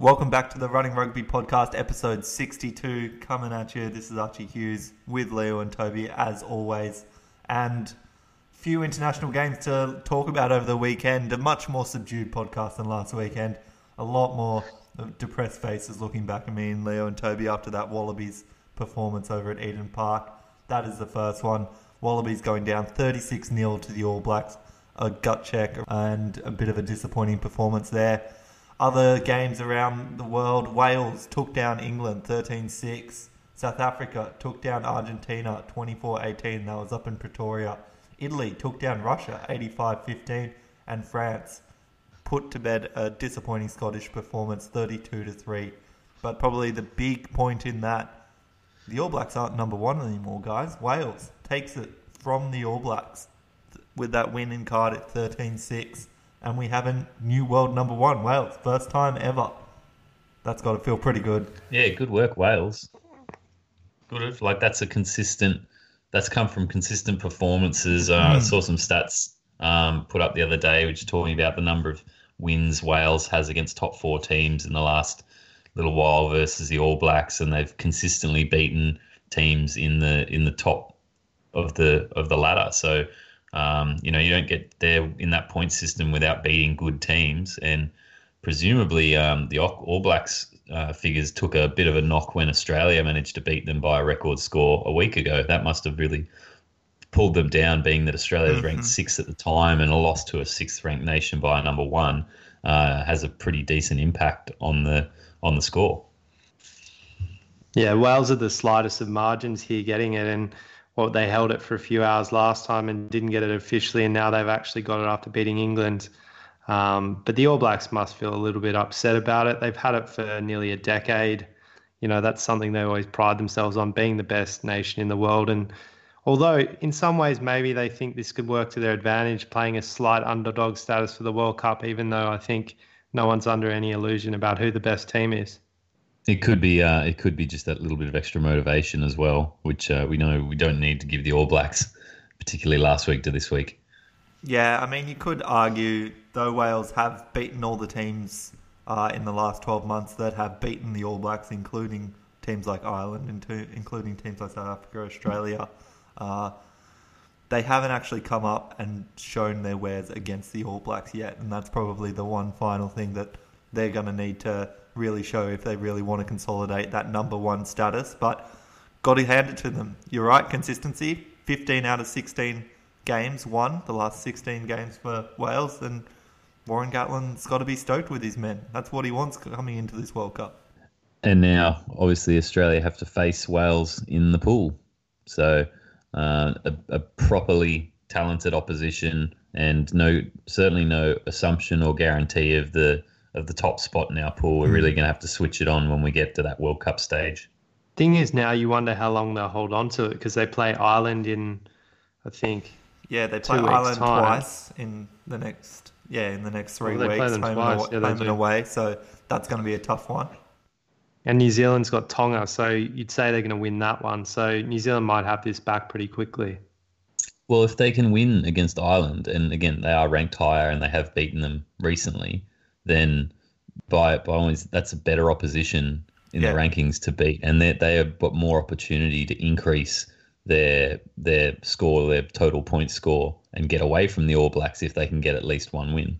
Welcome back to the Running Rugby Podcast, episode 62. Coming at you. This is Archie Hughes with Leo and Toby, as always. And few international games to talk about over the weekend. A much more subdued podcast than last weekend. A lot more depressed faces looking back at me and Leo and Toby after that Wallabies performance over at Eden Park. That is the first one. Wallabies going down 36 0 to the All Blacks. A gut check and a bit of a disappointing performance there. Other games around the world, Wales took down England 13 6. South Africa took down Argentina 24 18. That was up in Pretoria. Italy took down Russia 85 15. And France put to bed a disappointing Scottish performance 32 3. But probably the big point in that, the All Blacks aren't number one anymore, guys. Wales takes it from the All Blacks with that win in Cardiff 13 6 and we have a new world number one, Wales, first time ever. That's got to feel pretty good. Yeah, good work, Wales. Good. Like that's a consistent. That's come from consistent performances. Uh, I saw some stats um, put up the other day, which are talking about the number of wins Wales has against top four teams in the last little while versus the All Blacks, and they've consistently beaten teams in the in the top of the of the ladder. So um, you know you don't get there in that point system without beating good teams, and presumably um, the All All Blacks uh, figures took a bit of a knock when Australia managed to beat them by a record score a week ago. That must have really pulled them down, being that Australia was ranked sixth at the time and a loss to a sixth ranked nation by a number one uh, has a pretty decent impact on the on the score. Yeah, Wales are the slightest of margins here getting it, and well, they held it for a few hours last time and didn't get it officially, and now they've actually got it after beating England. Um, but the All Blacks must feel a little bit upset about it. They've had it for nearly a decade. You know, that's something they always pride themselves on, being the best nation in the world. And although in some ways maybe they think this could work to their advantage, playing a slight underdog status for the World Cup, even though I think no one's under any illusion about who the best team is. It could be uh, it could be just that little bit of extra motivation as well, which uh, we know we don't need to give the All Blacks, particularly last week to this week. Yeah, I mean, you could argue, though Wales have beaten all the teams uh, in the last 12 months that have beaten the All Blacks, including teams like Ireland, into, including teams like South Africa, Australia, uh, they haven't actually come up and shown their wares against the All Blacks yet. And that's probably the one final thing that they're going to need to really show if they really want to consolidate that number one status. But got to hand it to them. You're right, consistency. 15 out of 16 games won, the last 16 games for Wales. And Warren Gatland's got to be stoked with his men. That's what he wants coming into this World Cup. And now, obviously, Australia have to face Wales in the pool. So, uh, a, a properly talented opposition, and no, certainly no assumption or guarantee of the of the top spot in our pool. We're really hmm. going to have to switch it on when we get to that World Cup stage. Thing is, now you wonder how long they'll hold on to it because they play Ireland in, I think, Yeah, they play Two weeks' Ireland time. twice in the next yeah in the next three they play weeks, home, twice. and, Yeah, home and away. So that's going to be a tough one. and New Zealand's got Tonga, so you'd say they're going to win that one. So New Zealand might have this back pretty quickly. Well, if they can win against Ireland, and again they are ranked higher and they have beaten them recently, then by by all means that's a better opposition in Yeah. the rankings to beat, and they they have got more opportunity to increase their their score, their total point score, and get away from the All Blacks if they can get at least one win.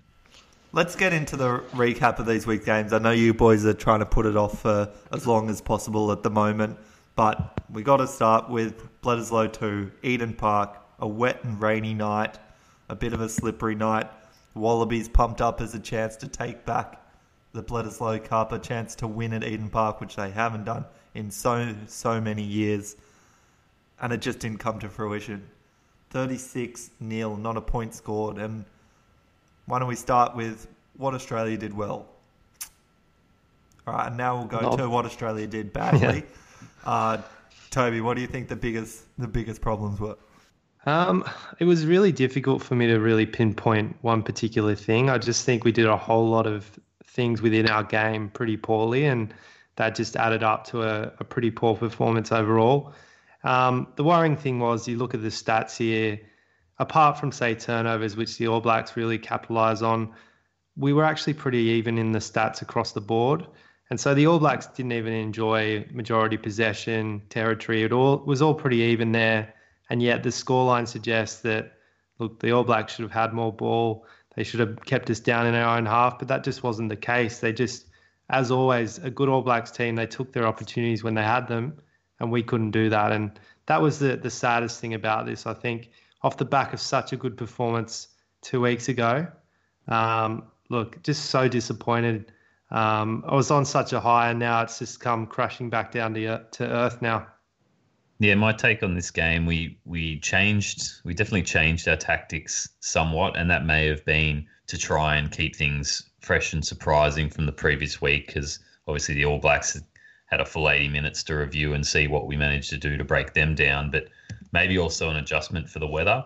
Let's get into the recap of these week games. I know you boys are trying to put it off for as long as possible at the moment, but we got to start with Bledisloe 2, Eden Park, a wet and rainy night, a bit of a slippery night. Wallabies pumped up as a chance to take back the Bledisloe Cup, a chance to win at Eden Park, which they haven't done in so so many years, and it just didn't come to fruition. 36 nil, not a point scored. And why don't we start with what Australia did well? All right, and now we'll go to what Australia did badly. uh, Toby, what do you think the biggest the biggest problems were? Um, it was really difficult for me to really pinpoint one particular thing. I just think we did a whole lot of things within our game pretty poorly, and that just added up to a, a pretty poor performance overall. Um, the worrying thing was you look at the stats here, apart from, say, turnovers, which the All Blacks really capitalise on, we were actually pretty even in the stats across the board. And so the All Blacks didn't even enjoy majority possession, territory. It all it was all pretty even there. And yet the scoreline suggests that look, the All Blacks should have had more ball. They should have kept us down in our own half, but that just wasn't the case. They just, as always, a good All Blacks team, they took their opportunities when they had them, and we couldn't do that. And that was the the saddest thing about this. I think off the back of such a good performance two weeks ago, um, look, just so disappointed. Um, I was on such a high, and now it's just come crashing back down to to earth now. Yeah, my take on this game, we we changed, we definitely changed our tactics somewhat, and that may have been to try and keep things fresh and surprising from the previous week, because obviously the All Blacks had- a full 80 minutes to review and see what we managed to do to break them down, but maybe also an adjustment for the weather,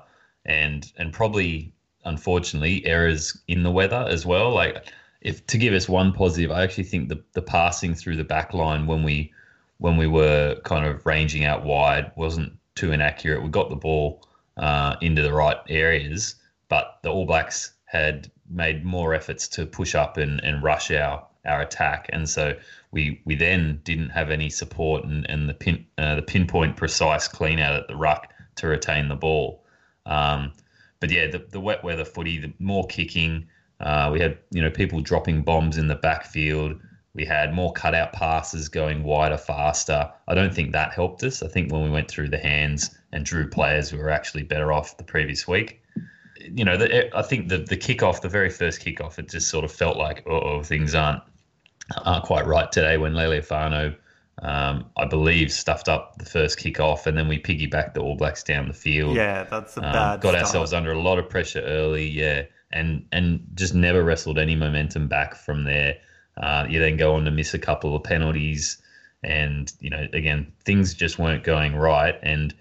and and probably unfortunately errors in the weather as well. Like if to give us one positive, I actually think the the passing through the back line when we when we were kind of ranging out wide wasn't too inaccurate. We got the ball uh, into the right areas, but the All Blacks had made more efforts to push up and, and rush our our attack, and so we we then didn't have any support and, and the pin uh, the pinpoint precise clean out at the ruck to retain the ball. Um, but yeah, the, the wet weather footy, the more kicking. Uh, we had you know people dropping bombs in the backfield. We had more cutout passes going wider, faster. I don't think that helped us. I think when we went through the hands and drew players, we were actually better off the previous week. You know, the, I think the the kickoff, the very first kickoff, it just sort of felt like, oh, things aren't aren't quite right today. When Lealiifano, um, I believe, stuffed up the first kickoff, and then we piggybacked the All Blacks down the field. Yeah, that's a Um, bad. got start. ourselves under a lot of pressure early, yeah, and and just never wrestled any momentum back from there. Uh, you then go on to miss a couple of penalties, and you know again things just weren't going right. And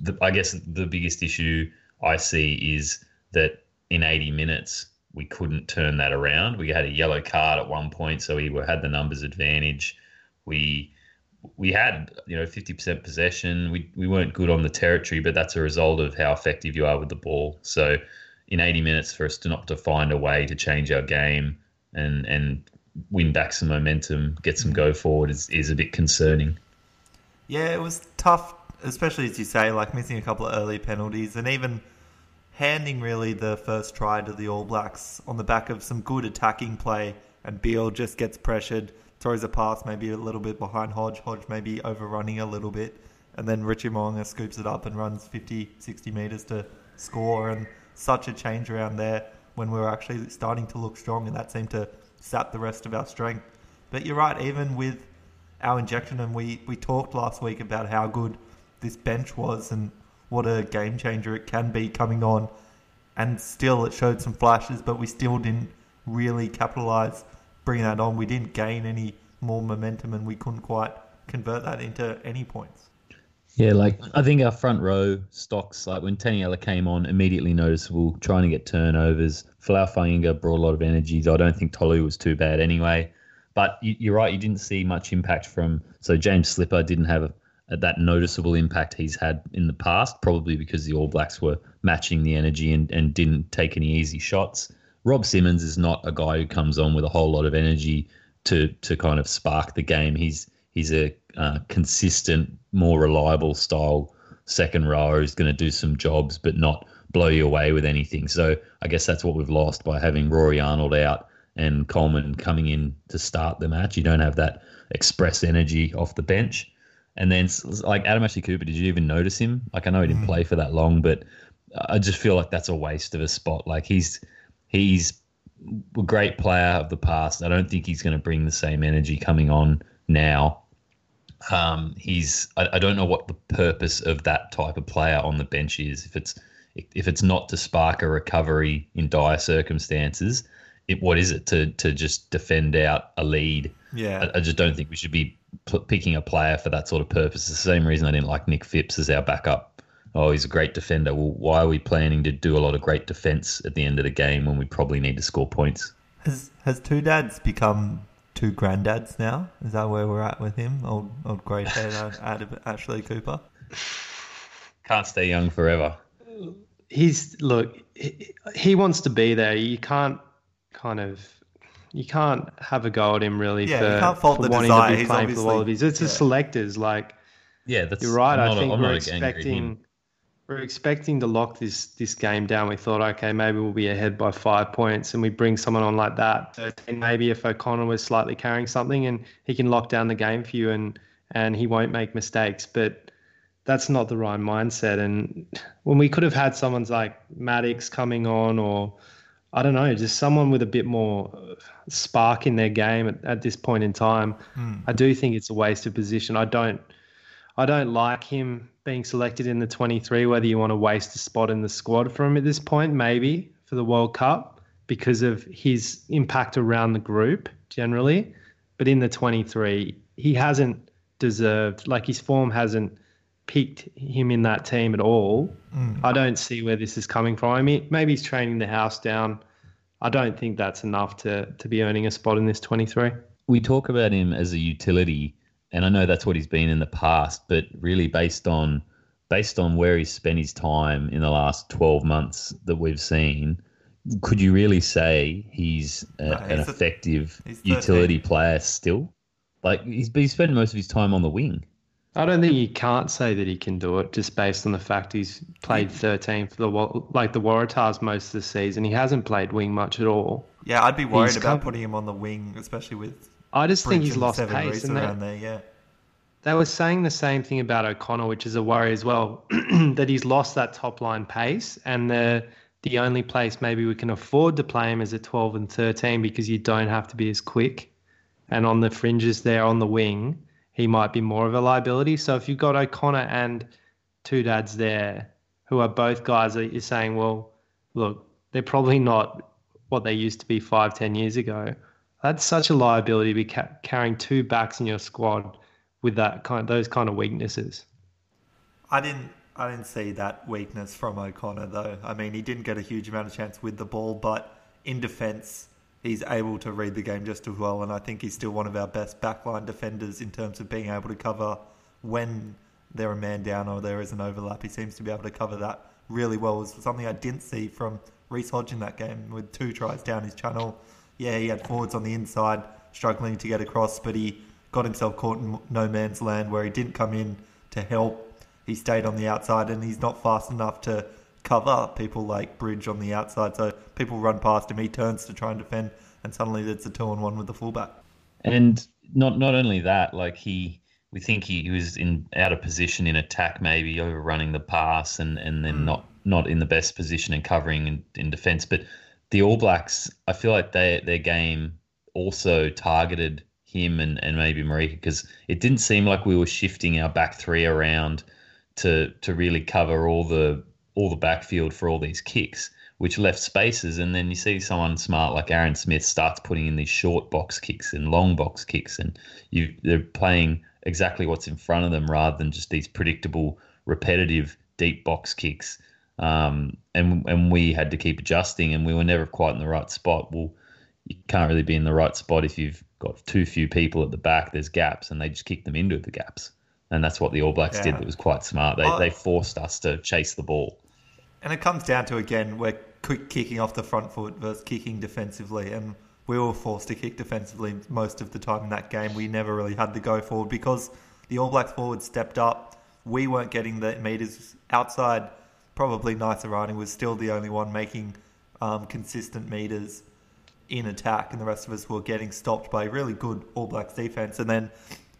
the, I guess the biggest issue I see is that in 80 minutes we couldn't turn that around. We had a yellow card at one point, so we were, had the numbers advantage. We we had you know 50% possession. We we weren't good on the territory, but that's a result of how effective you are with the ball. So in 80 minutes for us to not to find a way to change our game and and win back some momentum, get some go forward is, is a bit concerning. Yeah, it was tough, especially as you say, like missing a couple of early penalties and even handing really the first try to the All Blacks on the back of some good attacking play. And Beale just gets pressured, throws a pass maybe a little bit behind Hodge. Hodge maybe overrunning a little bit. And then Richie Mo'unga scoops it up and runs 50, 60 metres to score. And such a change around there when we were actually starting to look strong, and that seemed to sap the rest of our strength. But you're right, even with our injection, and we, we talked last week about how good this bench was and what a game changer it can be coming on. And still, it showed some flashes, but we still didn't really capitalize bringing that on. We didn't gain any more momentum, and we couldn't quite convert that into any points. Yeah, like I think our front row stocks, like when Taniela came on, immediately noticeable, trying to get turnovers. Folau Fainga'a brought a lot of energy. though I don't think Tolu was too bad anyway. But you, you're right, you didn't see much impact from. So James Slipper didn't have a, that noticeable impact he's had in the past, probably because the All Blacks were matching the energy and, and didn't take any easy shots. Rob Simmons is not a guy who comes on with a whole lot of energy to to kind of spark the game. He's he's a uh, consistent, more reliable style second rower who's going to do some jobs, but not blow you away with anything. So I guess that's what we've lost by having Rory Arnold out and Coleman coming in to start the match. You don't have that express energy off the bench. And then like Adam Ashley Cooper, did you even notice him? Like I know he didn't play for that long, but I just feel like that's a waste of a spot. Like he's he's a great player of the past. I don't think he's going to bring the same energy coming on now. um, he's I, I don't know what the purpose of that type of player on the bench is. If it's if it's not to spark a recovery in dire circumstances, it what is it to to just defend out a lead? Yeah, I, I just don't think we should be p- picking a player for that sort of purpose. It's the same reason I didn't like Nick Phipps as our backup. Oh, he's a great defender. Well, why are we planning to do a lot of great defense at the end of the game when we probably need to score points? Has has two dads become two granddads now? Is that where we're at with him? Old old grey head uh, Ashley Cooper. Can't stay young forever. He's look. He, he wants to be there. You can't kind of. You can't have a go at him really Yeah, for, you can't fault for the wanting desire. to be He's playing for the obviously- Wallabies. It's yeah. the selectors. Like Yeah, that's you're right. I'm I think I'm we're not angry at him. expecting we're expecting to lock this this game down. We thought, okay, maybe we'll be ahead by five points, and we bring someone on like that. And maybe if O'Connor was slightly carrying something, and he can lock down the game for you, and and he won't make mistakes. But that's not the right mindset. And when we could have had someone's like Maddocks coming on, or I don't know, just someone with a bit more spark in their game at, at this point in time, hmm. I do think it's a waste of position. I don't. I don't like him being selected in the 23, whether you want to waste a spot in the squad for him at this point, maybe for the World Cup, because of his impact around the group generally. But in the 23, he hasn't deserved, like his form hasn't picked him in that team at all. Mm. I don't see where this is coming from. I mean, maybe he's training the house down. I don't think that's enough to, to be earning a spot in this 23. we talk about him as a utility, and I know that's what he's been in the past, but really based on based on where he's spent his time in the last twelve months that we've seen, could you really say he's, a, No, an he's a- effective he's 13. utility player still? Like he's he's spent most of his time on the wing. I don't think you can't say that he can do it just based on the fact he's played 13 for the like the Waratahs most of the season. He hasn't played wing much at all. Yeah, I'd be worried He's about come- putting him on the wing, especially with I just think he's lost pace, and around there. Yeah, they were saying the same thing about O'Connor, which is a worry as well, that he's lost that top line pace, and the the only place maybe we can afford to play him is at 12 and 13 because you don't have to be as quick, and on the fringes there on the wing, he might be more of a liability. So if you've got O'Connor and two dads there, who are both guys that you're saying, well, look, they're probably not what they used to be five, ten years ago. That's such a liability to be ca- carrying two backs in your squad with that kind, those kind of weaknesses. I didn't. I didn't see that weakness from O'Connor though. I mean, he didn't get a huge amount of chance with the ball, but in defence, he's able to read the game just as well. And I think he's still one of our best backline defenders in terms of being able to cover when they're a man down or there is an overlap. He seems to be able to cover that really well. It was something I didn't see from Reece Hodge in that game with two tries down his channel. Yeah, he had forwards on the inside struggling to get across, but he got himself caught in no man's land where he didn't come in to help. He stayed on the outside and he's not fast enough to cover people like Bridge on the outside. So people run past him, he turns to try and defend, and suddenly it's a two on one with the fullback. And not not only that, like he, we think he, he was in out of position in attack, maybe overrunning the pass, and and then hmm. not not in the best position and covering in, in defence. But the All Blacks, I feel like they their game also targeted him and, and maybe Marika because it didn't seem like we were shifting our back three around to to really cover all the all the backfield for all these kicks, which left spaces. And then you see someone smart like Aaron Smith starts putting in these short box kicks and long box kicks, and you they're playing exactly what's in front of them rather than just these predictable, repetitive deep box kicks. Um, and and we had to keep adjusting, and we were never quite in the right spot. Well, you can't really be in the right spot if you've got too few people at the back. There's gaps, and they just kick them into the gaps, and that's what the All Blacks did. That was quite smart. They Oh. they forced us to chase the ball. And it comes down to again, we're kicking off the front foot versus kicking defensively, and we were forced to kick defensively most of the time in that game. We never really had the go forward because the All Blacks forward stepped up. We weren't getting the meters outside. Probably Naisarani was still the only one making um, consistent meters in attack, and the rest of us were getting stopped by really good All Blacks defense. And then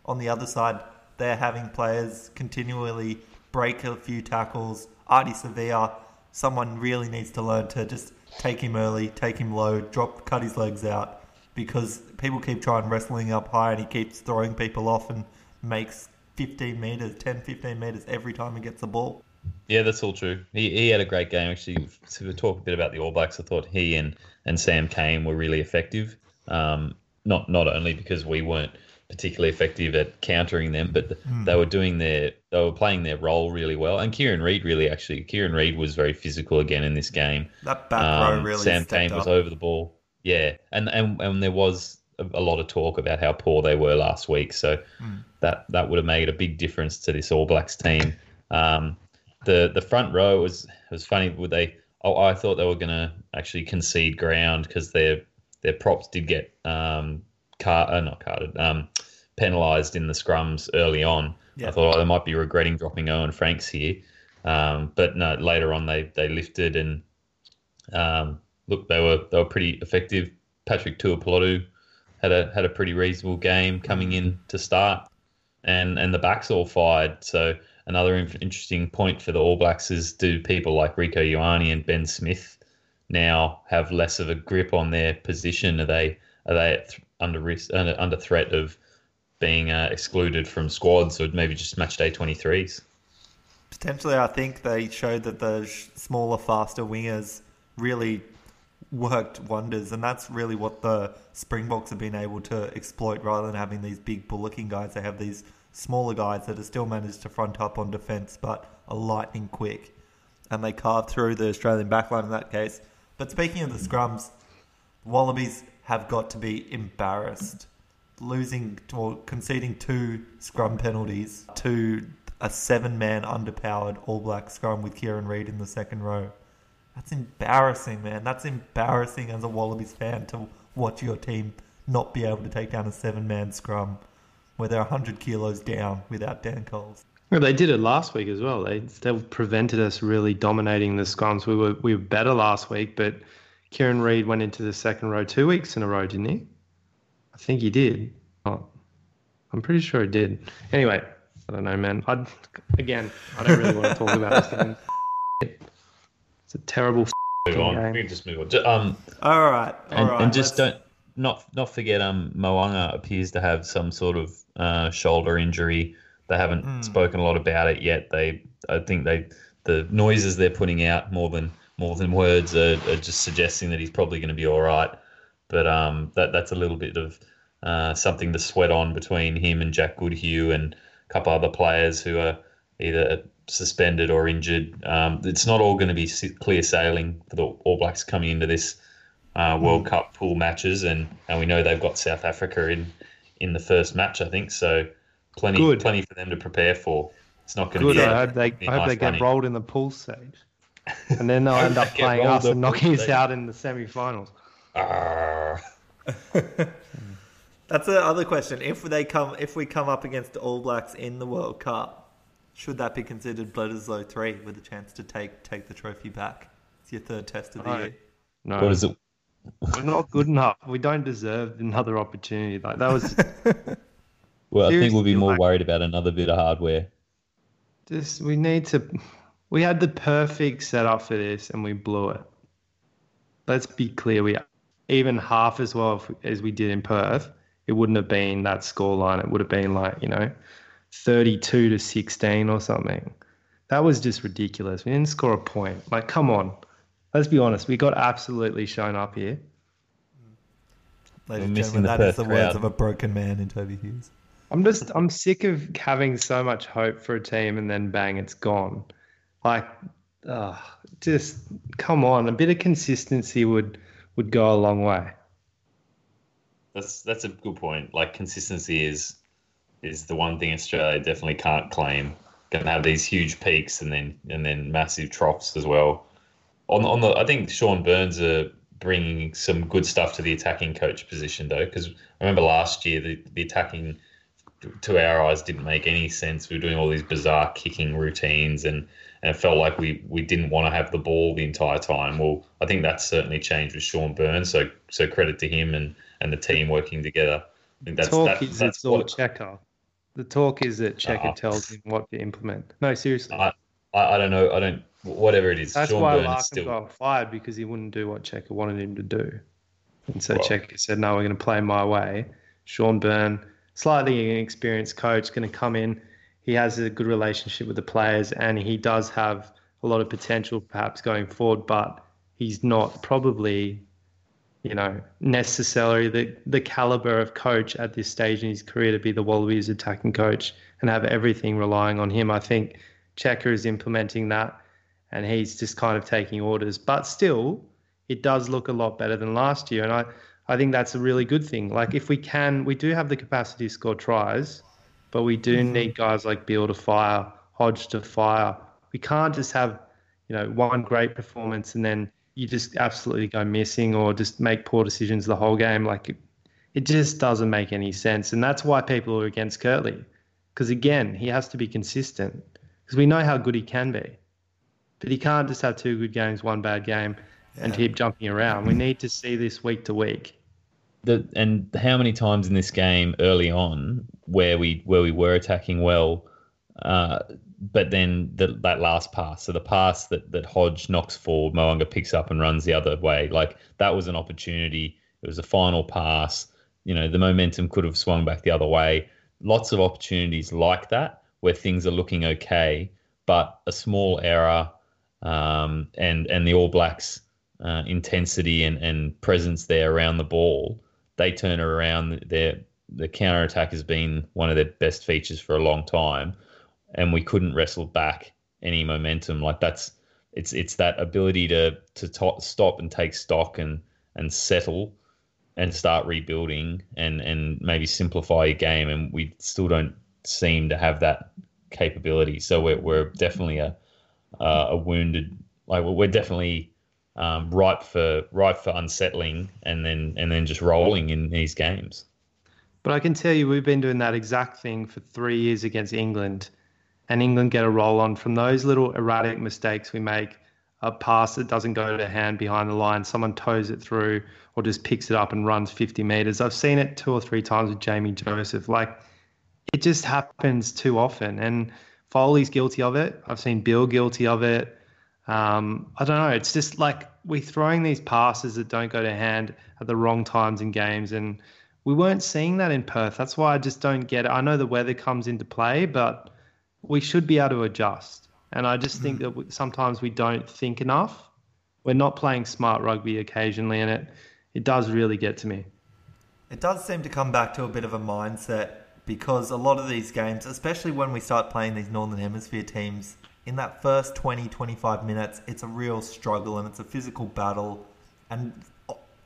on the other side, they're having players continually break a few tackles. Ardie Savea, someone really needs to learn to just take him early, take him low, drop, cut his legs out, because people keep trying wrestling up high, and he keeps throwing people off and makes 15 meters, 10, 15 meters every time he gets the ball. Yeah, that's all true. He, he had a great game actually. To talk a bit about the All Blacks, I thought he and, and Sam Cane were really effective. Um, not not only because we weren't particularly effective at countering them, but Hmm. they were doing their they were playing their role really well. And Kieran Read really actually Kieran Read was very physical again in this game. That back row Um, really Sam up. was over the ball. Yeah, and and and there was a, lot of talk about how poor they were last week. So Hmm. that that would have made a big difference to this All Blacks team. Um, the the front row was was funny. Would they? Oh, I thought they were going to actually concede ground because their their props did get um car uh, not carded um penalised in the scrums early on. Yeah. I thought oh, they might be regretting dropping Owen Franks here, um, but no. Later on, they they lifted and um, look, they were they were pretty effective. Patrick Tuipulotu had a had a pretty reasonable game coming in to start, and and the backs all fired. So another in- interesting point for the All Blacks is do people like Rieko Ioane and Ben Smith now have less of a grip on their position? Are they are they at th- under risk under, threat of being uh, excluded from squads or maybe just match day twenty threes? Potentially, I think they showed that the smaller, faster wingers really worked wonders, and that's really what the Springboks have been able to exploit. Rather than having these big bullocking guys, they have these smaller guys that have still managed to front up on defence, but are lightning quick, and they carved through the Australian backline in that case. But speaking of the scrums, Wallabies have got to be embarrassed. Losing or conceding two scrum penalties to a seven man underpowered All Black scrum with Kieran Read in the second row. That's embarrassing, man. That's embarrassing as a Wallabies fan to watch your team not be able to take down a seven man scrum where they're 100 kilos down without Dane Coles. Well, they did it last week as well. They still prevented us really dominating the scrums. We were we were better last week, but Kieran Read went into the second row two weeks in a row, didn't he? I think he did. Oh, I'm pretty sure he did. Anyway, I don't know, man. I again, I don't really want to talk about this game. It's a terrible. Move on. Okay. We can just move on. Ju- Um, All right. all and, right, and just let's- don't not not forget um Mo'unga appears to have some sort of uh, shoulder injury. They haven't Hmm. spoken a lot about it yet. They I think they the noises they're putting out more than more than words are, are just suggesting that he's probably going to be all right. But um that that's a little bit of uh, something to sweat on between him and Jack Goodhue and a couple other players who are either suspended or injured. Um, it's not all going to be clear sailing for the All Blacks coming into this uh, World Cup pool matches, and, and we know they've got South Africa in in the first match, I think. So plenty Good. plenty for them to prepare for. It's not going to be. I hope they I hope nice they get rolled in the pool stage, and then they'll end up playing us and knocking us out in the semi-finals. Arr. Ah. That's the other question. If they come, if we come up against the All Blacks in the World Cup, should that be considered Bledisloe three with a chance to take take the trophy back? It's your third test of the No. year. No, What is it? we're not good enough. We don't deserve another opportunity. Like that was Well, I think we'll be more like- worried about another bit of hardware. just we need to. We had the perfect setup for this, and we blew it. Let's be clear. We even half as well as we did in Perth. It wouldn't have been that scoreline. It would have been like you know, thirty-two to sixteen or something. That was just ridiculous. We didn't score a point. Like, come on. Let's be honest. We got absolutely shown up here. Ladies and gentlemen, the that is Perth the words of a broken man in Toby Hughes. I'm just I'm sick of having so much hope for a team and then bang, it's gone. Like, uh, just come on, a bit of consistency would would go a long way. That's that's a good point. Like consistency is is the one thing Australia definitely can't claim. Going to have these huge peaks and then and then massive troughs as well. On on the, I think Sean Burns are bringing some good stuff to the attacking coach position though, because I remember last year the the attacking to our eyes didn't make any sense. We were doing all these bizarre kicking routines and and it felt like we we didn't want to have the ball the entire time. Well, I think that's certainly changed with Sean Burns. So so credit to him and and the team working together. I think that's talk that, is that's it's all Cheika. The talk is that uh-huh. Cheika Uh-uh. tells him what to implement. No, seriously. I, I I don't know. I don't whatever it is. That's Sean why Burns Larkham still got fired because he wouldn't do what Cheika wanted him to do. And so Well- Cheika said, "No, we're going to play my way." Shaun Berne slightly inexperienced coach going to come in. He has a good relationship with the players, and he does have a lot of potential, perhaps going forward. But he's not probably, you know, necessarily the the caliber of coach at this stage in his career to be the Wallabies attacking coach and have everything relying on him. I think Cheika is implementing that, and he's just kind of taking orders. But still, it does look a lot better than last year, and I I think that's a really good thing. Like if we can, we do have the capacity to score tries, but we do mm-hmm. need guys like Beale to fire, Hodge to fire. We can't just have, you know, one great performance and then you just absolutely go missing or just make poor decisions the whole game. Like it, it just doesn't make any sense, and that's why people are against Kurtley. Because again, he has to be consistent. Because we know how good he can be, but he can't just have two good games, one bad game, yeah. and keep jumping around. We need to see this week to week the and how many times in this game early on where we where we were attacking well, uh, but then the, that last pass, so the pass that that Hodge knocks forward, Mo'unga picks up and runs the other way, like that was an opportunity. It was a final pass. You know, the momentum could have swung back the other way. Lots of opportunities like that where things are looking okay, but a small error um, and and the All Blacks. Uh, intensity and, and presence there around the ball they turn around. Their the counter attack has been one of their best features for a long time, and we couldn't wrestle back any momentum. Like that's it's it's that ability to to to- stop and take stock and and settle and start rebuilding and and maybe simplify your game. And we still don't seem to have that capability. So we're we're definitely a uh, a wounded like we're definitely um, ripe for ripe for unsettling and then and then just rolling in these games. But I can tell you, we've been doing that exact thing for three years against England, and England get a roll on from those little erratic mistakes we make. A pass that doesn't go to hand behind the line, someone toes it through or just picks it up and runs 50 meters. I've seen it two or three times with Jamie Joseph. Like, it just happens too often. And Foley's guilty of it. I've seen Bill guilty of it. Um, I don't know. It's just like we're throwing these passes that don't go to hand at the wrong times in games, and we weren't seeing that in Perth. That's why I just don't get it. I know the weather comes into play, but we should be able to adjust. And I just think mm. that sometimes we don't think enough. We're not playing smart rugby occasionally, and it it does really get to me. It does seem to come back to a bit of a mindset because a lot of these games, especially when we start playing these Northern Hemisphere teams, in that first 20, 25 minutes, it's a real struggle and it's a physical battle. And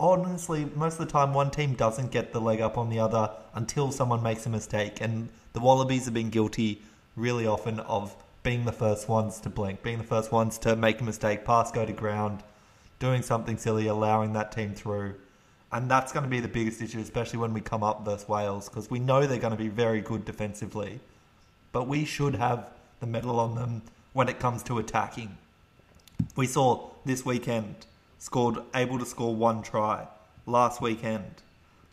honestly, most of the time, one team doesn't get the leg up on the other until someone makes a mistake. And the Wallabies have been guilty really often of being the first ones to blink, being the first ones to make a mistake, pass go to ground, doing something silly, allowing that team through. And that's going to be the biggest issue, especially when we come up versus Wales, because we know they're going to be very good defensively. But we should have the medal on them when it comes to attacking. We saw this weekend scored able to score one try. Last weekend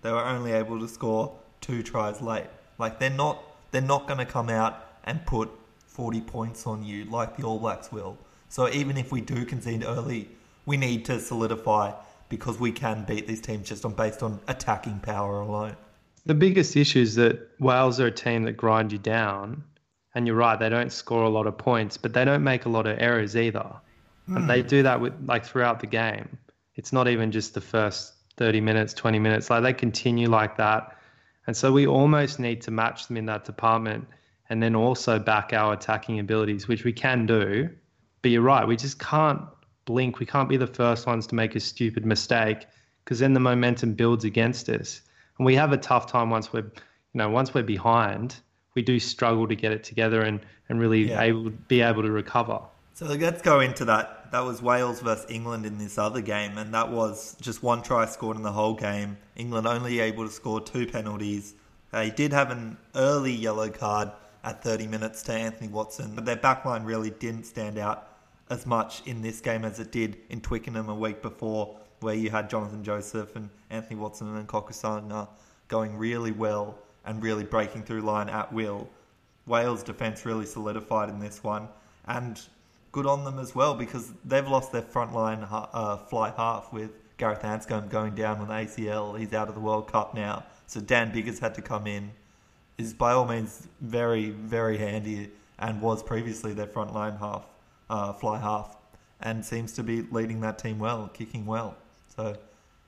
they were only able to score two tries late. Like they're not they're not going to come out and put 40 points on you like the All Blacks will. So even if we do concede early, we need to solidify because we can beat these teams just on based on attacking power alone. The biggest issue is that Wales are a team that grind you down and you're right, they don't score a lot of points, but they don't make a lot of errors either. Mm. And they hmm. do that with like throughout the game. It's not even just the first 30 minutes, 20 minutes. Like they continue like that. And so we almost need to match them in that department and then also back our attacking abilities, which we can do. But you're right, we just can't blink. We can't be the first ones to make a stupid mistake because then the momentum builds against us. And we have a tough time once we're, you know, once we're behind we do struggle to get it together and, and really yeah. able be able to recover. So let's go into that. That was Wales versus England in this other game, and that was just one try scored in the whole game. England only able to score two penalties. They did have an early yellow card at 30 minutes to Anthony Watson, but their backline really didn't stand out as much in this game as it did in Twickenham a week before, where you had Jonathan Joseph and Anthony Watson and Cokanasiga going really well and really breaking through line at will. Wales' defence really solidified in this one, and good on them as well because they've lost their front line uh, fly half with Gareth Anscombe going down with ACL. He's out of the World Cup now, so Dan Biggar had to come in. is by all means very, very handy and was previously their front line half, uh, fly half, and seems to be leading that team well, kicking well. So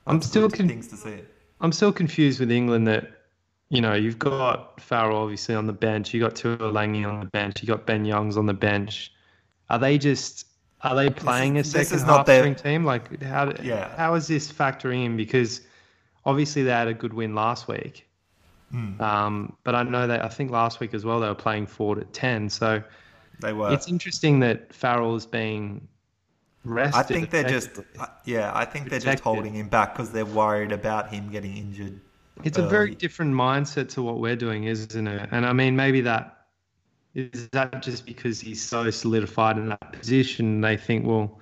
I'm still con- things to see. I'm still confused with England that you know you've got Farrell obviously on the bench, you got Tua Tuilagi on the bench, you got Ben Youngs on the bench. Are they just are they playing is- a this second is not half their- string team? Like how Yeah. how is this factoring in? Because obviously they had a good win last week. Hmm. Um, but I know that I think last week as well they were playing Ford at ten. So They were. it's interesting that Farrell is being rested. I think they're just, yeah, I think they're just holding him back because they're worried about him getting injured. It's a um, very early. different mindset to what we're doing, isn't it? And I mean, maybe that is that just because he's so solidified in that position. They think, well,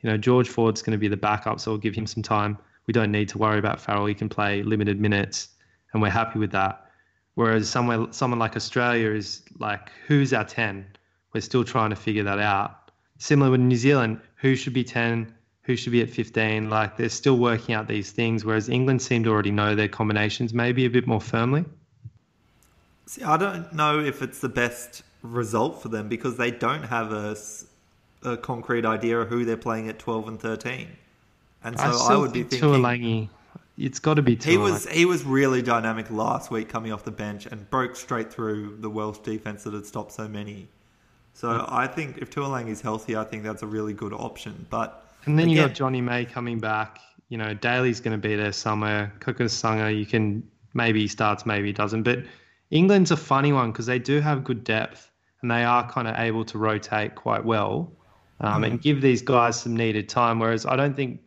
you know, George Ford's going to be the backup, so we'll give him some time. We don't need to worry about Farrell. He can play limited minutes, and we're happy with that. Whereas somewhere, someone like Australia is like, who's our ten? We're still trying to figure that out. Similar with New Zealand, who should be ten? Who should be at 15? Like they're still working out these things, whereas England seem to already know their combinations maybe a bit more firmly. See, I don't know if it's the best result for them because they don't have a concrete idea of who they're playing at 12 and 13. And so I, still would be thinking Tuilagi, it's got to be Tuilagi. he was he was really dynamic last week coming off the bench and broke straight through the Welsh defense that had stopped so many. So Mm. I think if Tuolang is healthy, I think that's a really good option. But And then you got Jonny May coming back. You know, Daly's going to be there somewhere. Cokanasiga, you can maybe he starts, maybe he doesn't. But England's a funny one because they do have good depth and they are kind of able to rotate quite well um, Mm-hmm. and give these guys some needed time. Whereas I don't think,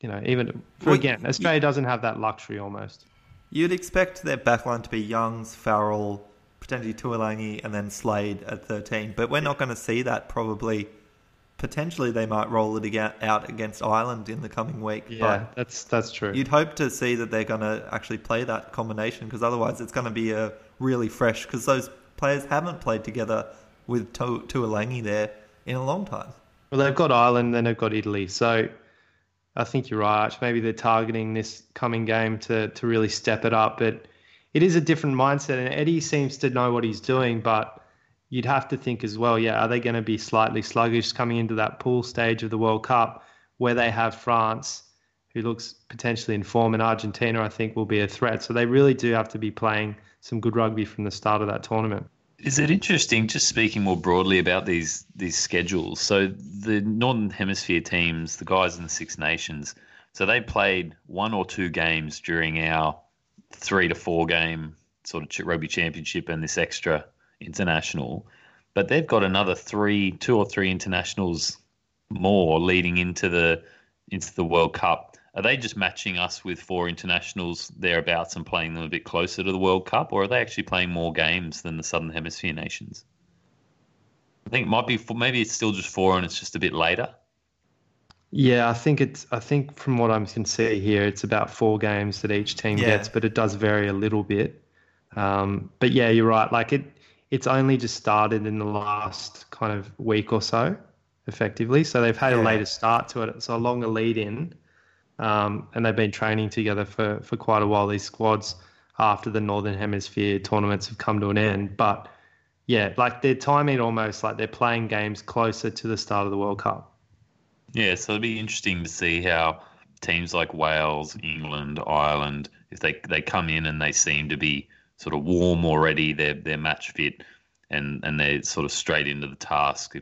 you know, even for Well, again, Australia doesn't have that luxury almost. You'd expect their backline to be Youngs, Farrell, potentially Tuilagi, and then Slade at 13. But we're not going to see that probably. Potentially, they might roll it out against Ireland in the coming week. Yeah, that's that's true. You'd hope to see that they're going to actually play that combination because otherwise it's going to be a really fresh because those players haven't played together with Tu- Tuilagi there in a long time. Well, they've got Ireland, then they've got Italy. So I think you're right. Maybe they're targeting this coming game to to really step it up. But it is a different mindset, and Eddie seems to know what he's doing. But you'd have to think as well. Yeah, are they going to be slightly sluggish coming into that pool stage of the World Cup, where they have France, who looks potentially in form, and Argentina, I think, will be a threat. So they really do have to be playing some good rugby from the start of that tournament. Is it interesting, just speaking more broadly about these these schedules? So the Northern Hemisphere teams, the guys in the Six Nations, so they played one or two games during our three to four game sort of rugby championship and this extra international, but they've got another three, two or three internationals more leading into the into the World Cup. Are they just matching us with four internationals thereabouts and playing them a bit closer to the World Cup, or are they actually playing more games than the Southern Hemisphere nations? I think it might be four, maybe it's still just four and it's just a bit later. Yeah, I think it's. I think from what I can see here, it's about four games that each team Yeah. gets, but it does vary a little bit. Um, but yeah, you're right. Like it, it's only just started in the last kind of week or so, effectively. So they've had a later start to it. So a longer lead in, um, and they've been training together for for quite a while. These squads after the Northern Hemisphere tournaments have come to an end, but yeah, like they're timing almost like they're playing games closer to the start of the World Cup. Yeah, so it'll be interesting to see how teams like Wales, England, Ireland, if they they come in and they seem to be sort of warm already, they're they're match fit, and and they're sort of straight into the task.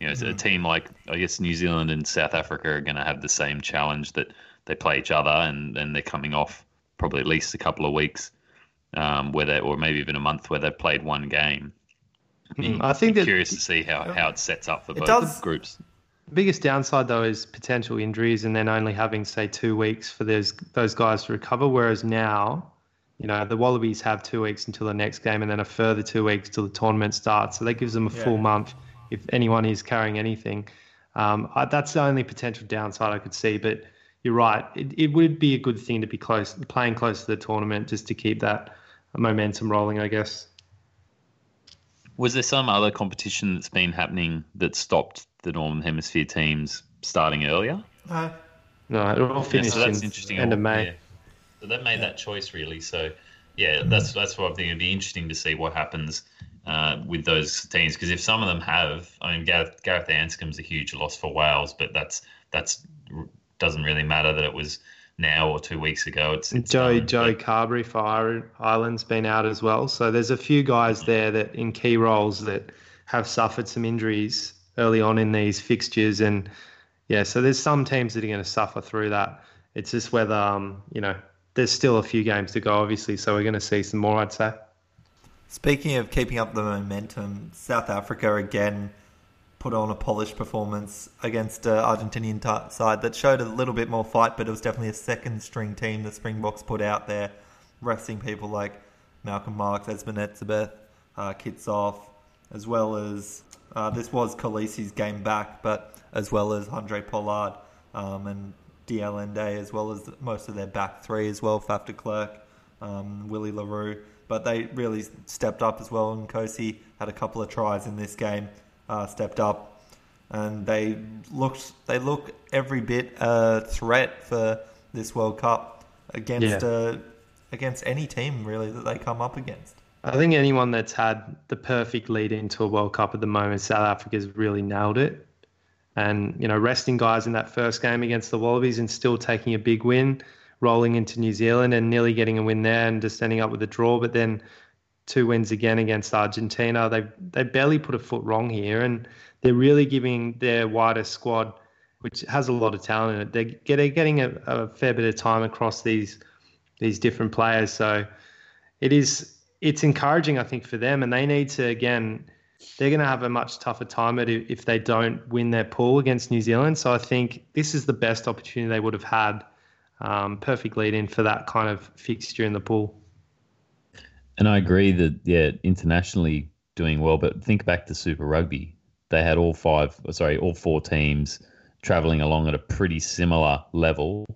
You know, a team like I guess New Zealand and South Africa are going to have the same challenge that they play each other, and and they're coming off probably at least a couple of weeks, um, where they or maybe even a month where they've played one game. Be, Mm, I think that- curious to see how, how it sets up for both does- groups. The biggest downside though is potential injuries and then only having say two weeks for those those guys to recover. Whereas now, you know, the Wallabies have two weeks until the next game and then a further two weeks till the tournament starts. So that gives them a full month if anyone is carrying anything. Um, I, that's the only potential downside I could see. But you're right; it, it would be a good thing to be close, playing close to the tournament, just to keep that momentum rolling. I guess. Was there some other competition that's been happening that stopped the Northern Hemisphere teams starting earlier? No. No, it all Yeah, finished so that's in interesting. end of May. Yeah. So they made that choice really. So yeah, that's that's what I think. It'd be interesting to see what happens uh, with those teams because if some of them have, I mean, Gareth, Gareth Anscombe's a huge loss for Wales, but that's that's doesn't really matter that it was now or two weeks ago. It's, it's Joe Joe Carbery for Ireland's been out as well. So there's a few guys there that in key roles that have suffered some injuries early on in these fixtures, and yeah, so there's some teams that are going to suffer through that. It's just whether um, you know there's still a few games to go, obviously, so we're going to see some more, I'd say. Speaking of keeping up the momentum, South Africa again put on a polished performance against an Argentinian t- side that showed a little bit more fight, but it was definitely a second string team the Springboks put out there, resting people like Malcolm Marx, Eben Etzebeth, uh, Kitshoff, as well as uh, this was Kolisi's game back, but as well as Handré Pollard um, and Allende, as well as most of their back three as well, Faf de Klerk, um, Willie le Roux. But they really stepped up as well, and Nkosi had a couple of tries in this game, uh, stepped up, and they looked they look every bit a threat for this World Cup against yeah. uh, against any team really that they come up against. I think anyone that's had the perfect lead into a World Cup at the moment, South Africa's really nailed it and you know resting guys in that first game against the Wallabies and still taking a big win, rolling into New Zealand and nearly getting a win there and just ending up with a draw, but then two wins again against Argentina. They they barely put a foot wrong here, and they're really giving their wider squad, which has a lot of talent in it. They're, getting a, a fair bit of time across these these different players, so it is it's encouraging, I think, for them, and they need to again they're going to have a much tougher time at if they don't win their pool against New Zealand. So I think this is the best opportunity they would have had. Um, perfect lead in for that kind of fixture in the pool. And I agree that yeah, internationally doing well, but think back to Super Rugby. They had all five, sorry, all four teams traveling along at a pretty similar level.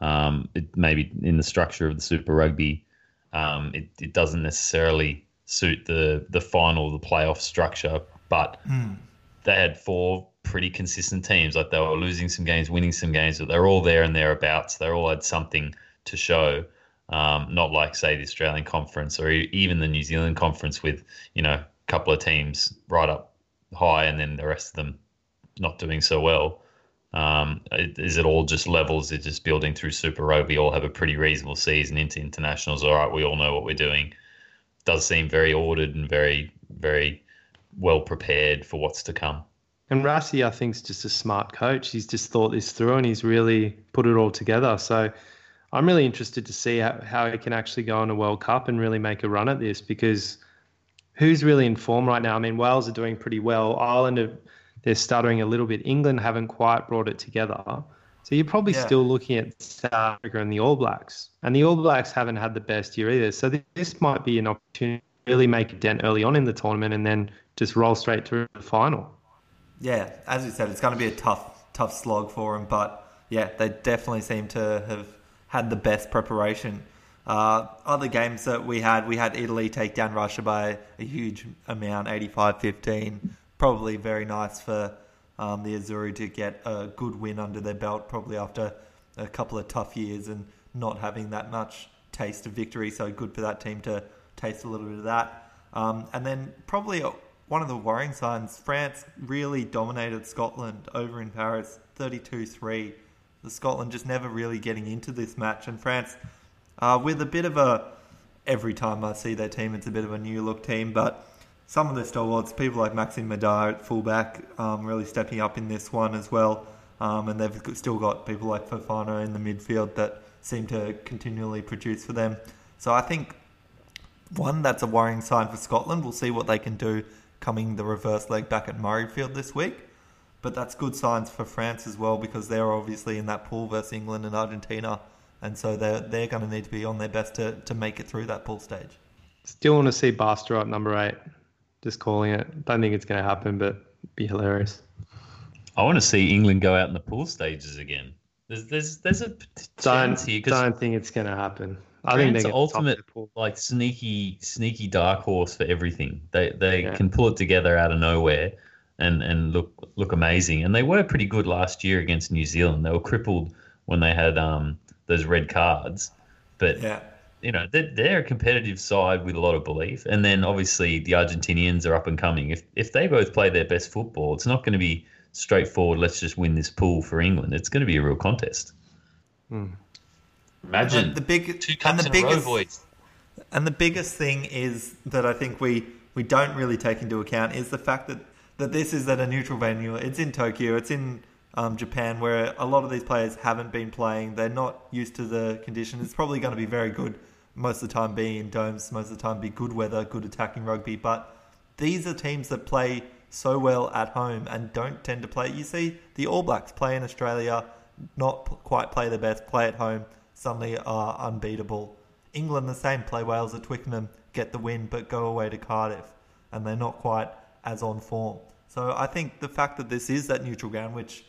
Um, it maybe in the structure of the Super Rugby, um, it, it doesn't necessarily suit the the final, the playoff structure. But mm. they had four pretty consistent teams. Like they were losing some games, winning some games, but they're all there and thereabouts. They all had something to show. Um, not like say the Australian Conference or even the New Zealand Conference with you know a couple of teams right up high and then the rest of them not doing so well. Um, is it all just levels? It's just building through Super Rugby. All have a pretty reasonable season into internationals. All right, we all know what we're doing does seem very ordered and very, very well prepared for what's to come. And Rassie, I think, is just a smart coach. He's just thought this through and he's really put it all together. So I'm really interested to see how, how he can actually go on a World Cup and really make a run at this because who's really in form right now? I mean, Wales are doing pretty well. Ireland, are, they're stuttering a little bit. England haven't quite brought it together. So you're probably yeah. still looking at South Africa and the All Blacks. And the All Blacks haven't had the best year either. So this might be an opportunity to really make a dent early on in the tournament and then just roll straight to the final. Yeah, as you said, it's going to be a tough, tough slog for them. But yeah, they definitely seem to have had the best preparation. Uh, other games that we had, we had Italy take down Russia by a huge amount, 85-15. Probably very nice for um, the Azzurri to get a good win under their belt, probably after a couple of tough years and not having that much taste of victory. So good for that team to taste a little bit of that. Um, and then probably one of the worrying signs France really dominated Scotland over in Paris 32 3. The Scotland just never really getting into this match. And France, uh, with a bit of a. Every time I see their team, it's a bit of a new look team, but some of the stalwarts, people like Maxime Médard at fullback, um, really stepping up in this one as well. Um, and they've still got people like Fofana in the midfield that seem to continually produce for them. So I think one that's a worrying sign for Scotland. We'll see what they can do coming the reverse leg back at Murrayfield this week. But that's good signs for France as well because they're obviously in that pool versus England and Argentina, and so they're they're going to need to be on their best to, to make it through that pool stage. Still want to see Basta at number eight. Just calling it. Don't think it's going to happen, but be hilarious. I want to see England go out in the pool stages again. There's there's there's a don't, here. Don't think it's going to happen. I think they're ultimate like sneaky sneaky dark horse for everything. They they yeah. can pull it together out of nowhere and and look look amazing. And they were pretty good last year against New Zealand. They were crippled when they had um those red cards, but yeah. You know they're, they're a competitive side with a lot of belief, and then obviously the Argentinians are up and coming. If if they both play their best football, it's not going to be straightforward. Let's just win this pool for England. It's going to be a real contest. Hmm. Imagine the big two and the in a row, biggest boys. and the biggest thing is that I think we we don't really take into account is the fact that that this is at a neutral venue. It's in Tokyo. It's in um, Japan, where a lot of these players haven't been playing. They're not used to the conditions. It's probably going to be very good most of the time, being in domes. Most of the time, be good weather, good attacking rugby. But these are teams that play so well at home and don't tend to play. You see, the All Blacks play in Australia, not quite play their best, play at home, suddenly are unbeatable. England the same, play Wales at Twickenham, get the win, but go away to Cardiff, and they're not quite as on form. So I think the fact that this is that neutral ground, which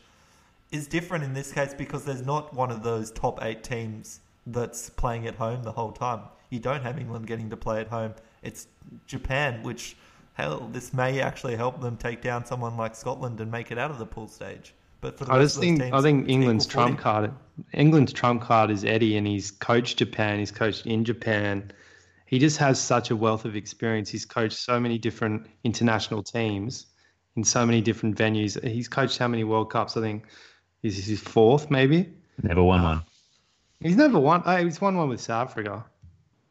is different in this case because there's not one of those top eight teams that's playing at home the whole time. You don't have England getting to play at home. It's Japan, which hell, this may actually help them take down someone like Scotland and make it out of the pool stage. But for the I just think teams, I think England's trump card. England's trump card is Eddie, and he's coached Japan. He's coached in Japan. He just has such a wealth of experience. He's coached so many different international teams in so many different venues. He's coached how many World Cups? I think is this his fourth, maybe. Never won one. He's never won. Oh, he's won one with South Africa.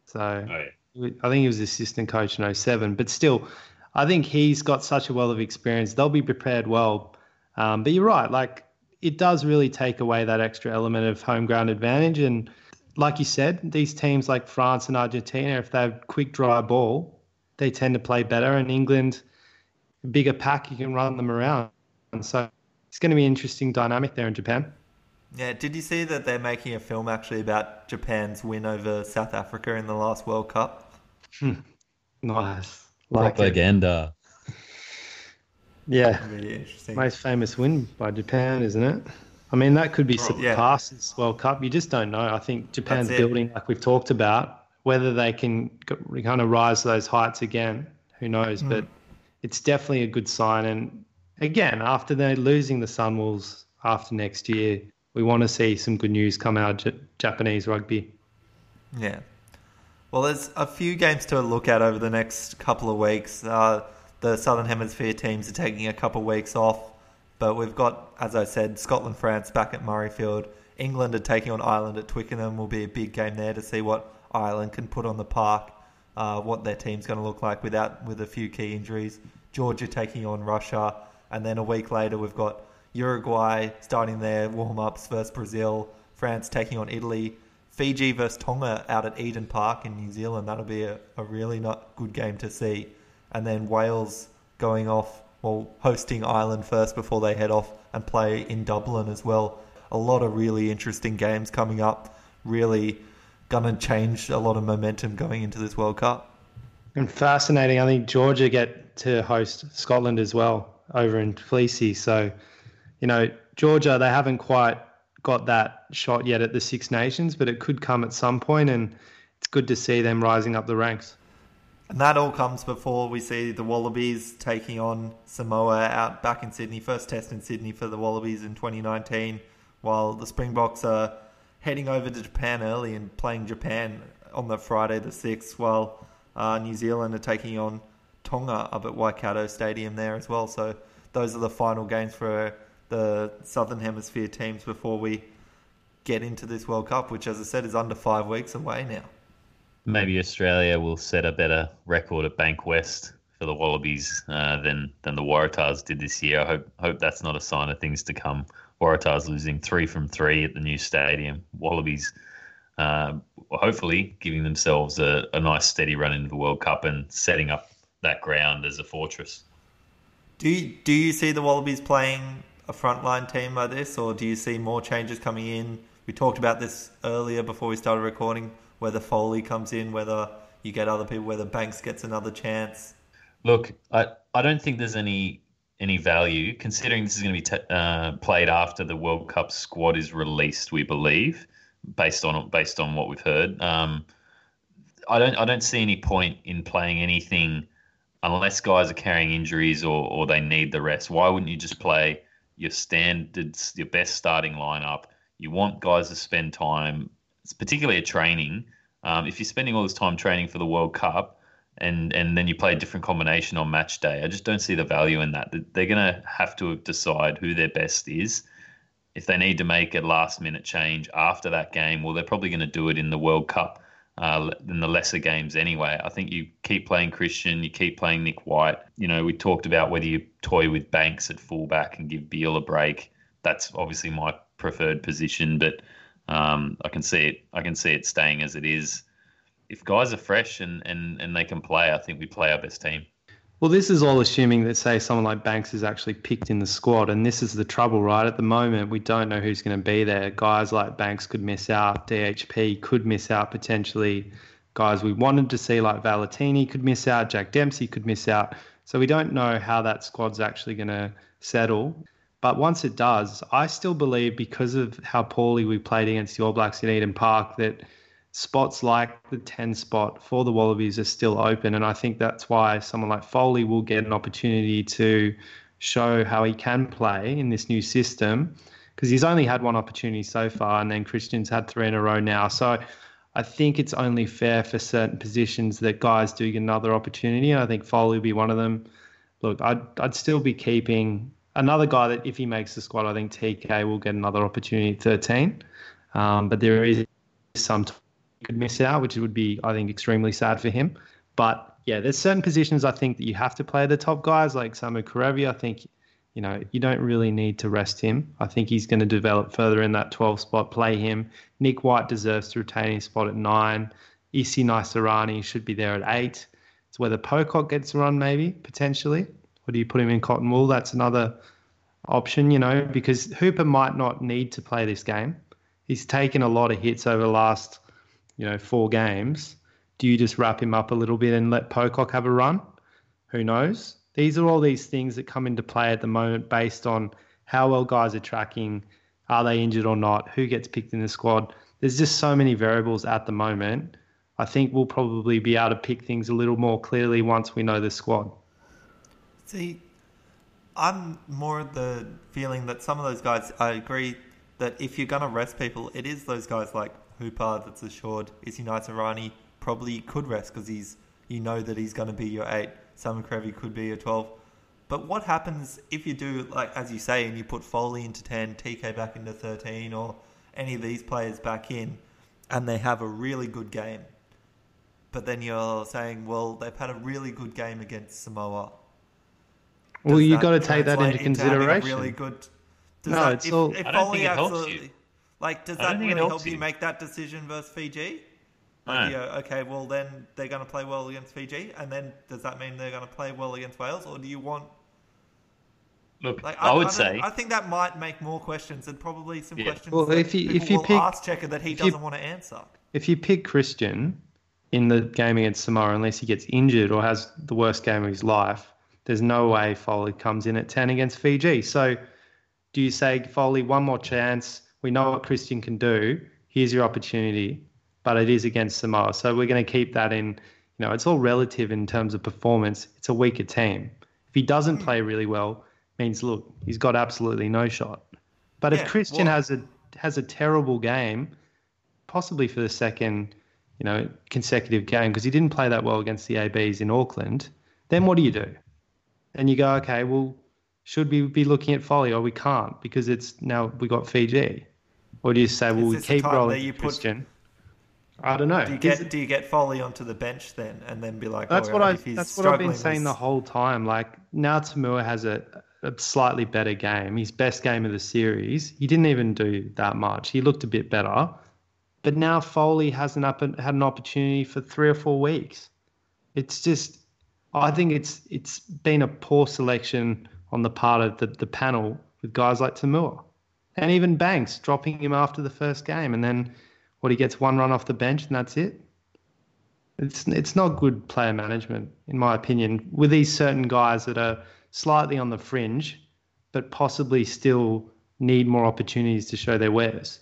So Oh, yeah. I think he was assistant coach in 07, but still, I think he's got such a wealth of experience. They'll be prepared well. Um, but you're right, like it does really take away that extra element of home ground advantage. And like you said, these teams like France and Argentina, if they have quick, dry ball, they tend to play better. And England, bigger pack, you can run them around. And so it's going to be an interesting dynamic there in Japan. Yeah, did you see that they're making a film actually about Japan's win over South Africa in the last World Cup? Nice. Like it. Propaganda. Yeah. Really interesting. Most famous win by Japan, isn't it? I mean, that could be Probably, yeah. surpassed this World Cup. You just don't know. I think Japan's building, like we've talked about, whether they can kind of rise to those heights again, who knows? Hmm. But it's definitely a good sign. And again, after they're losing the Sunwolves after next year, we want to see some good news come out of Japanese rugby. Yeah. Well, there's a few games to look at over the next couple of weeks. Uh, the Southern Hemisphere teams are taking a couple of weeks off, but we've got, as I said, Scotland, France back at Murrayfield. England are taking on Ireland at Twickenham. Will be a big game there to see what Ireland can put on the park, uh, what their team's going to look like without with a few key injuries. Georgia taking on Russia, and then a week later we've got Uruguay starting their warm ups versus Brazil. France taking on Italy. Fiji versus Tonga out at Eden Park in New Zealand. That'll be a, a really not good game to see. And then Wales going off, well, hosting Ireland first before they head off and play in Dublin as well. A lot of really interesting games coming up. Really going to change a lot of momentum going into this World Cup. And fascinating. I think Georgia get to host Scotland as well over in Tbilisi. So, you know, Georgia, they haven't quite got that shot yet at the Six Nations, but it could come at some point, and it's good to see them rising up the ranks. And that all comes before we see the Wallabies taking on Samoa out back in Sydney. First test in Sydney for the Wallabies in 2019, while the Springboks are heading over to Japan early and playing Japan on the Friday the 6th, while uh, New Zealand are taking on Tonga up at Waikato Stadium there as well. So those are the final games for the Southern Hemisphere teams before we get into this World Cup, which, as I said, is under five weeks away now. Maybe Australia will set a better record at Bankwest for the Wallabies uh, than than the Waratahs did this year. I hope hope that's not a sign of things to come. Waratahs losing three from three at the new stadium. Wallabies, uh, hopefully, giving themselves a, a nice steady run into the World Cup and setting up that ground as a fortress. Do you, do you see the Wallabies playing a frontline team like this, or do you see more changes coming in? We talked about this earlier before we started recording, whether Foley comes in, whether you get other people, whether Banks gets another chance. Look, I, I don't think there's any any value considering this is going to be t- uh, played after the World Cup squad is released. We believe, based on based on what we've heard. Um, I don't I don't see any point in playing anything unless guys are carrying injuries or, or they need the rest. Why wouldn't you just play your standards, your best starting lineup? You want guys to spend time, particularly a training, Um, if you're spending all this time training for the World Cup and and then you play a different combination on match day, I just don't see the value in that. They're going to have to decide who their best is. If they need to make a last minute change after that game, well, they're probably going to do it in the World Cup, uh, in the lesser games anyway. I think you keep playing Christian, you keep playing Nick White. You know, we talked about whether you toy with Banks at fullback and give Beale a break. That's obviously my preferred position, but um, I can see it. I can see it staying as it is. If guys are fresh and, and, and they can play, I think we play our best team. Well, this is all assuming that, say, someone like Banks is actually picked in the squad. And this is the trouble, right? At the moment, we don't know who's going to be there. Guys like Banks could miss out. DHP could miss out potentially. Guys we wanted to see, like Valetini, could miss out. Jack Dempsey could miss out. So we don't know how that squad's actually going to settle. But once it does, I still believe because of how poorly we played against the All Blacks in Eden Park that spots like the 10 spot for the Wallabies are still open. And I think that's why someone like Foley will get an opportunity to show how he can play in this new system because he's only had one opportunity so far and then Christian's had three in a row now. So I think it's only fair for certain positions that guys do get another opportunity. And I think Foley will be one of them. Look, I'd, I'd still be keeping another guy that if he makes the squad, I think TK will get another opportunity at 13. Um, but there is some could miss out, which would be, I think, extremely sad for him. But yeah, there's certain positions I think that you have to play the top guys, like Samu Kerevi. I think, you know, you don't really need to rest him. I think he's going to develop further in that 12 spot. Play him. Nick White deserves to retain his spot at nine. Isi Naisarani should be there at eight. It's whether Pocock gets a run, maybe potentially. Or do you put him in cotton wool? That's another option, you know, because Hooper might not need to play this game. He's taken a lot of hits over the last you know, four games, do you just wrap him up a little bit and let Pocock have a run? Who knows? These are all these things that come into play at the moment based on how well guys are tracking, are they injured or not, who gets picked in the squad. There's just so many variables at the moment. I think we'll probably be able to pick things a little more clearly once we know the squad. See, I'm more the feeling that some of those guys, I agree that if you're going to rest people, it is those guys like Hooper that's assured. Isi Naisarani probably could rest because he's you know that he's going to be your eight. Samu Kerevi could be your twelve. But what happens if you do like as you say and you put Foley into ten, TK back into thirteen, or any of these players back in, and they have a really good game? But then you're saying, well, they've had a really good game against Samoa. Does well, you've got to take that into consideration. Really good. no, that, it's if, all. If I don't Foley think it helps you. Like, does that really help you. you make that decision versus Fiji? Like, no. okay, well then they're going to play well against Fiji, and then does that mean they're going to play well against Wales, or do you want? Look, like, I, I would I say I think that might make more questions and probably some yeah. questions. Well, if you if you pick ask Cheika that he doesn't you, want to answer. If you pick Christian in the game against Samoa, unless he gets injured or has the worst game of his life, there's no way Foley comes in at ten against Fiji. So, do you say Foley one more chance? We know what Christian can do. Here's your opportunity, but it is against Samoa. So we're going to keep that in. You know, it's all relative in terms of performance. It's a weaker team. If he doesn't hmm. play really well, means look, he's got absolutely no shot. But yeah, if Christian well, has a has a terrible game, possibly for the second, you know, consecutive game because he didn't play that well against the ABs in Auckland, then what do you do? And you go, okay, well, should we be looking at Foley or we can't because it's now we got Fiji? Or do you say, well, we keep rolling you Christian? Put, I don't know. Do you get do you get Foley onto the bench then, and then be like, that's oh, what I that's what I've been saying the whole time. Like now, To'omua has a, a slightly better game. His best game of the series. He didn't even do that much. He looked a bit better, but now Foley hasn't up, had an opportunity for three or four weeks. It's just, I think it's it's been a poor selection on the part of the, the panel with guys like To'omua. And even Banks dropping him after the first game. And then what he gets one run off the bench and that's it. It's it's not good player management, in my opinion, with these certain guys that are slightly on the fringe, but possibly still need more opportunities to show their wares.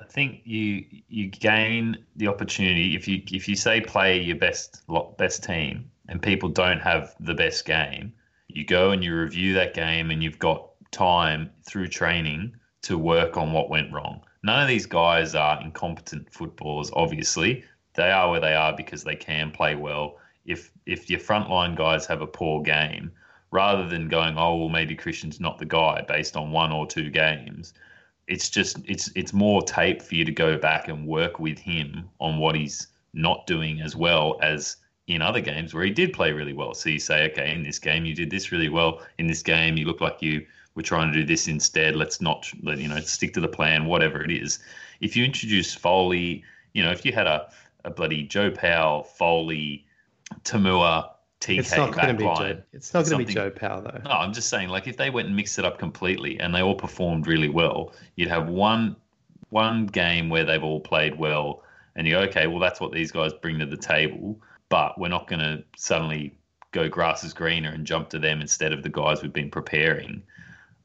I think you you gain the opportunity if you if you say play your best best team and people don't have the best game, you go and you review that game and you've got time through training to work on what went wrong. None of these guys are incompetent footballers. Obviously, they are where they are because they can play well. If if your frontline guys have a poor game, rather than going, oh well, maybe Christian's not the guy based on one or two games, it's just it's it's more tape for you to go back and work with him on what he's not doing as well as in other games where he did play really well. So you say, okay, in this game you did this really well. In this game you look like you were trying to do this instead. Let's not, you know, stick to the plan, whatever it is. If you introduce Foley, you know, if you had a, a bloody Joe Powell, Foley, To'omua, TK It's not going to be Joe. It's not going to be Joe Powell though. no, I'm just saying, like if they went and mixed it up completely and they all performed really well, you'd have one one game where they've all played well, and you go, okay, well that's what these guys bring to the table, but we're not going to suddenly go grass is greener and jump to them instead of the guys we've been preparing.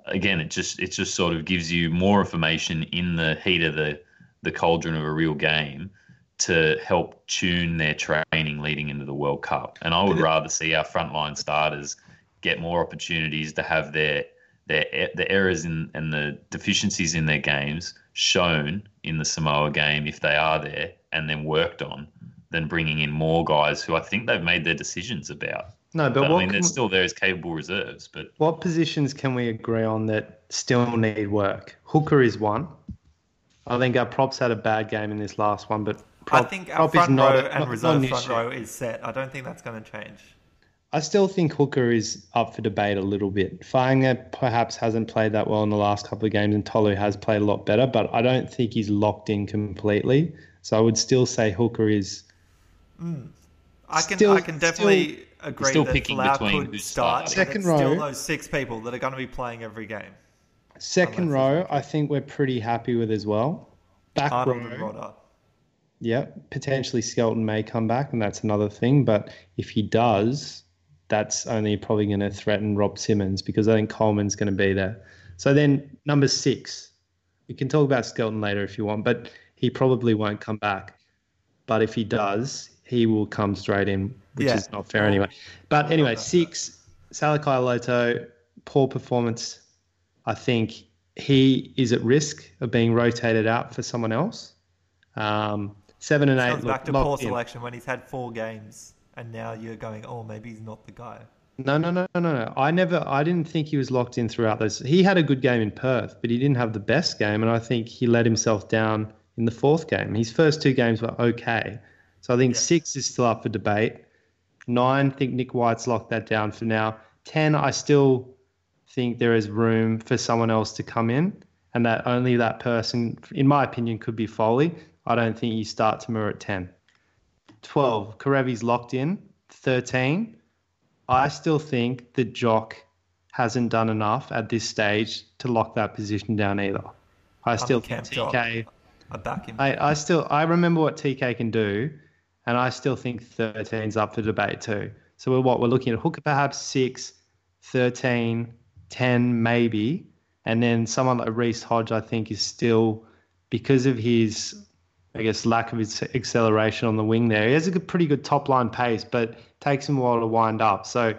Again, it just it just sort of gives you more information in the heat of the the cauldron of a real game to help tune their training leading into the World Cup. And I would rather see our frontline starters get more opportunities to have their their the errors in, and the deficiencies in their games shown in the Samoa game if they are there and then worked on than bringing in more guys who I think they've made their decisions about. No, but But, what I mean, can- they're still there as capable reserves. But What positions can we agree on that still need work? Hooker is one. I think our props had a bad game in this last one, but prop, I think our prop is front not row a- and not- reserve not an front issue. row is set. I don't think that's going to change. I still think Hooker is up for debate a little bit. Fainga perhaps hasn't played that well in the last couple of games, and Tolu has played a lot better, but I don't think he's locked in completely. So I would still say Hooker is. Hmm. I can Still- I can definitely agree still that picking Folau between could who's start. starting. Second it's still row. those six people that are going to be playing every game. Second row, it's- I think we're pretty happy with as well. Back Arnold row, and Rodda. Yeah, potentially Skelton may come back, and that's another thing. But if he does, that's only probably going to threaten Rob Simmons because I think Coleman's going to be there. So then number six, we can talk about Skelton later if you want, but he probably won't come back. But if he does, he will come straight in, which Yeah. is not fair anyway. But anyway, six, Salakaia-Loto, poor performance. I think he is at risk of being rotated out for someone else. Um, seven and eight. Comes look, back to poor in. selection when he's had four games, and now you're going, oh, maybe he's not the guy. No, no, no, no, no. I never. I didn't think he was locked in throughout those. He had a good game in Perth, but he didn't have the best game, and I think he let himself down in the fourth game. His first two games were okay, so I think Yeah. six is still up for debate. Nine, I think Nick White's locked that down for now. Ten, I still think there is room for someone else to come in, and that only that person, in my opinion, could be Foley. I don't think you start To'omua at ten. 12, Kerevi's locked in. 13, I still think that Jock hasn't done enough at this stage to lock that position down either. I still think Camp Jock. TK. I back him. I, I still I remember what TK can do, and I still think 13's up for debate too. So we're what we're looking at Hooker perhaps 6, 13, 10 maybe, and then someone like Reece Hodge I think is still because of his I guess lack of his acceleration on the wing there. He has a good, pretty good top line pace, but takes him a while to wind up. So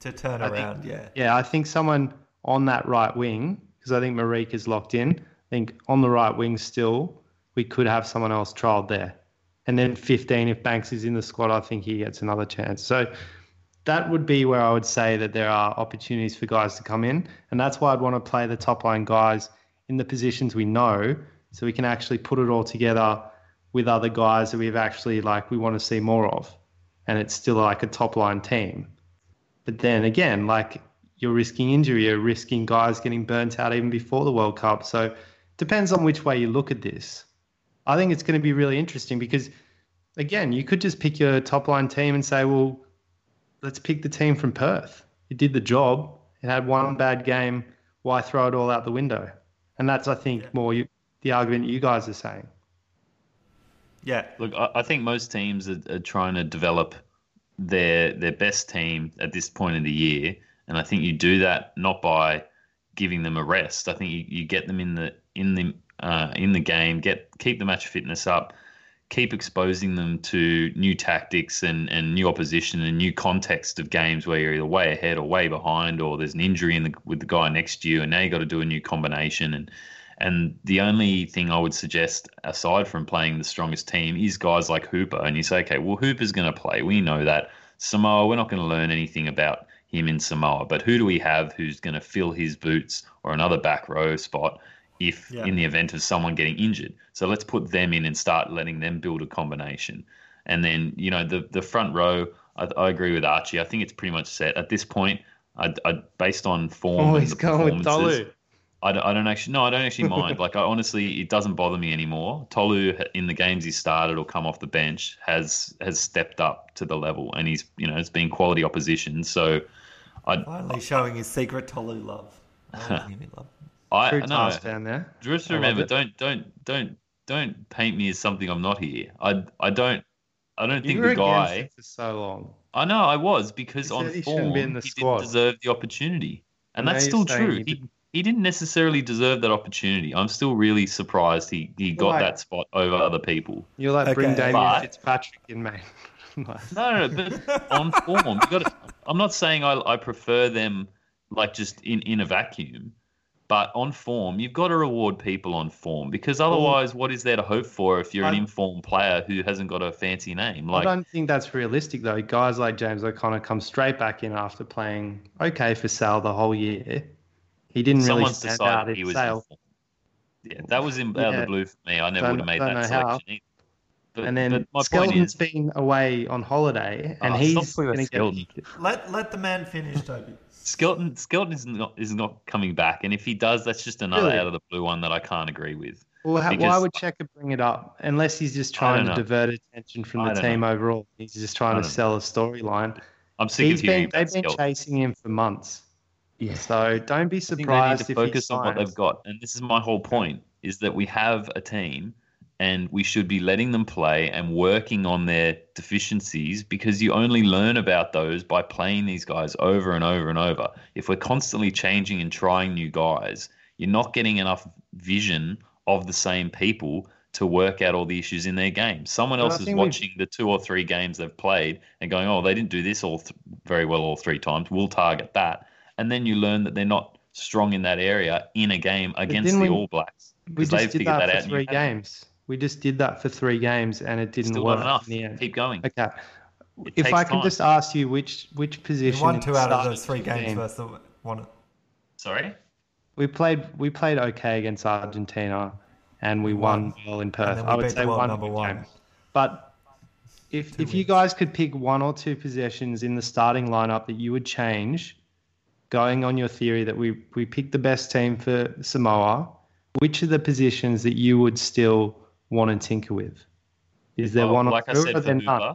to turn I think- around, yeah. yeah, I think someone on that right wing, because I think Marika is locked in. I think on the right wing still, we could have someone else trialed there. And then 15, if Banks is in the squad, I think he gets another chance. So that would be where I would say that there are opportunities for guys to come in. And that's why I'd want to play the top line guys in the positions we know so we can actually put it all together with other guys that we've actually like we want to see more of. And it's still like a top line team. But then again, like you're risking injury, you're risking guys getting burnt out even before the World Cup. So depends on which way you look at this. I think it's going to be really interesting because again, you could just pick your top line team and say, well, let's pick the team from Perth. It did the job. It had one bad game. Why throw it all out the window? And that's, I think, more you, the argument you guys are saying. Yeah. Look, I, I think most teams are, are trying to develop their their best team at this point of the year, and I think you do that not by giving them a rest. I think you, you get them in the in the uh, in the game, get keep the match fitness up, keep exposing them to new tactics and, and new opposition and new context of games where you're either way ahead or way behind, or there's an injury in the, with the guy next to you, and now you got to do a new combination and And the only thing I would suggest, aside from playing the strongest team, is guys like Hooper. And you say, okay, well, Hooper's going to play. We know that. Samoa, we're not going to learn anything about him in Samoa. But who do we have who's going to fill his boots or another back row spot if Yeah. in the event of someone getting injured? So let's put them in and start letting them build a combination. And then, you know, the, the front row, I, I agree with Archie. I think it's pretty much set. At this point, I, I based on form Oh, he's going with Tolu. I don't, I don't actually no I don't actually mind like I honestly it doesn't bother me anymore Tolu in the games he started or come off the bench has has stepped up to the level and he's you know it's been quality opposition so I Finally showing his secret Tolu love. Me love. I True no task down there. just remember don't don't don't don't paint me as something I'm not here I I don't I don't You think were the guy for so long. I know I was because You on said he form be in the he squad. didn't deserve the opportunity and Now that's still true he he, didn't. he didn't necessarily deserve that opportunity. I'm still really surprised he, he got Right. that spot over other people. You're like bring Okay. Damien But- Fitzpatrick in, mate. No, no, no but on form, you got to, I'm not saying I, I prefer them like just in, in a vacuum, but on form, you've got to reward people on form because otherwise, what is there to hope for if you're an I- informed player who hasn't got a fancy name? Like, I don't think that's realistic though. Guys like James O'Connor come straight back in after playing okay for Sale the whole year. He didn't really someone's stand out he in was. Sale. Yeah, that was in, out of Yeah. the blue for me. I never would have made that know how. selection. But, And then but my point Skelton's been away on holiday, and Oh, he's stop talking going to Skelton. get. Let let the man finish, Toby. Skelton Skelton is not is not coming back, and if he does, that's just another Really? out of the blue one that I can't agree with. Well, how, why would Cheika bring it up unless he's just trying to know. divert attention from I the don't team overall? He's just trying to don't sell a storyline. I'm sick He's of hearing been, they've been Skelton. chasing him for months. So don't be surprised. I think they need surprised to if he focus on what they've got, and this is my whole point: is that we have a team, and we should be letting them play and working on their deficiencies because you only learn about those by playing these guys over and over and over. If we're constantly changing and trying new guys, you're not getting enough vision of the same people to work out all the issues in their game. Someone else is think we've- watching the two or three games they've played and going, "Oh, they didn't do this all th- very well all three times. We'll target that." And then you learn that they're not strong in that area in a game against the we- All Blacks. We 'Cause just they've did figured that, out for three haven't. Games. We just did that for three games, and it didn't Still work not enough. in the end. Keep going. Okay. It If I can time. just ask you which which We position won two out of those three games 15 versus the one. Sorry. We played we played okay against Argentina, and we won well in Perth. I would say one number one. game. But if Two if you guys could pick one or two possessions in the starting lineup that you would change, going on your theory that we we picked the best team for Samoa, which are the positions that you would still want to tinker with? Is there Well, one like or I said or Hooper. none?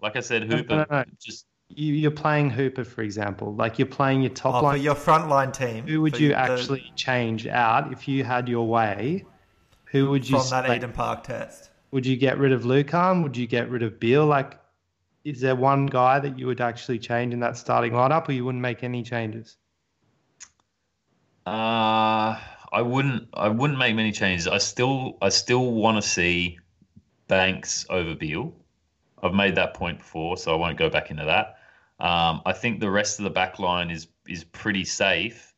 Like I said, Hooper. no, no. no. Just You, you're playing Hooper, for example. Like you're playing your top Oh, for line. your frontline team, who would you the- actually change out if you had your way? Who would you from that Eden Park test? Would you get rid of Lukhan? Would you get rid of Beale? Like, is there one guy that you would actually change in that starting lineup, or you wouldn't make any changes? Uh, I wouldn't. I wouldn't make many changes. I still. I still want to see Banks over Beale. I've made that point before, so I won't go back into that. Um, I think the rest of the back line is is pretty safe,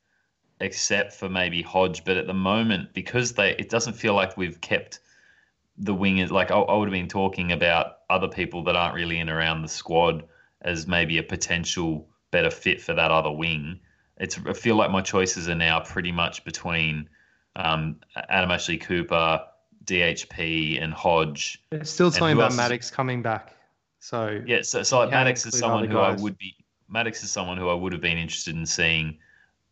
except for maybe Hodge. But at the moment, because they, it doesn't feel like we've kept the wingers. Like I, I would have been talking about other people that aren't really in around the squad as maybe a potential better fit for that other wing. It's I feel like my choices are now pretty much between um, Adam Ashley Cooper, DHP, and Hodge. They're still talking about else Maddocks coming back. So Yeah, so, so like Maddocks is someone who I would be. Maddocks is someone who I would have been interested in seeing.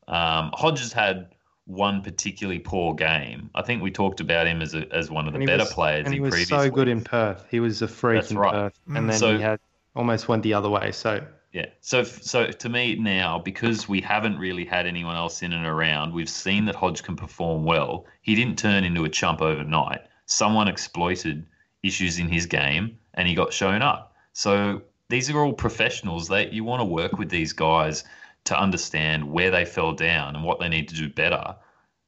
Um, Hodge has had one particularly poor game. I think we talked about him as a, as one of the better was, players and he in was so good in. Perth. He was a freak That's in right. Perth, Mm. and then So- he had almost went the other way. So Yeah. So so to me now, because we haven't really had anyone else in and around, we've seen that Hodge can perform well. He didn't turn into a chump overnight. Someone exploited issues in his game and he got shown up. So these are all professionals. That you want to work with these guys to understand where they fell down and what they need to do better.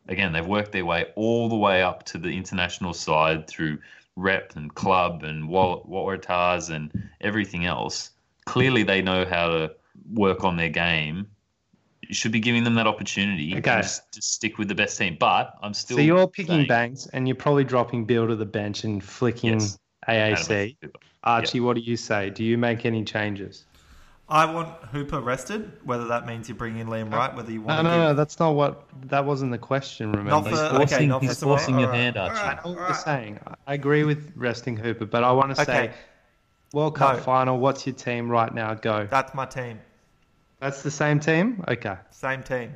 Again, they've worked their way all the way up to the international side through rep and club and Waratahs and everything else clearly they know how to work on their game You should be giving them that opportunity. Okay. Just, just stick with the best team. But I'm still. So you're picking saying- Banks, and you're probably dropping Bill to the bench and flicking Yes. AAC. Archie, what do you say? Do you make any changes? I want Hooper rested, whether that means you bring in Liam Wright, whether you want no, to no. give... That's not what. That wasn't the question. Remember? Not He's for- okay, forcing, not for he's tomorrow. forcing your Alright, hand, Archie. I know what you're saying. I- I agree with resting Hooper, but I want to Okay. say, World Cup No. final. What's your team right now? Go. That's my team. That's the same team. Okay. Same team.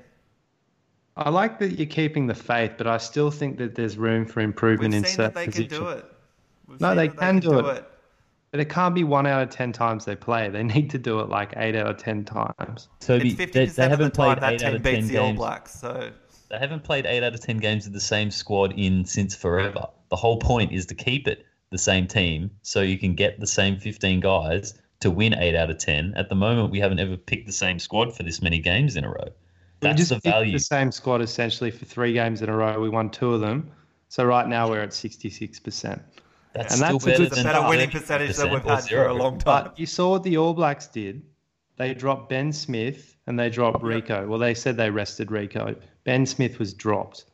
I like that you're keeping the faith, but I still think that there's room for improvement We've in seen certain that they positions. can do it. We've No, seen they that can do it. But it can't be one out of ten times they play. They need to do it like eight out of ten times. Toby, It's they, fifty they percent of the haven't time played that eight out team of ten beats the All games. Blacks. So They haven't played eight out of ten games with the same squad in since forever. The whole point is to keep it the same team so you can get the same fifteen guys to win eight out of ten. At the moment, we haven't ever picked the same squad for this many games in a row. we just the picked value. the same squad essentially for three games in a row. We won two of them. So right now we're at sixty six percent. That's and still that's a better good- it's a than better winning percentage than we've had for a long time. But you saw what the All Blacks did. They dropped Ben Smith and they dropped Rieko. Well, they said they rested Rieko. Ben Smith was dropped.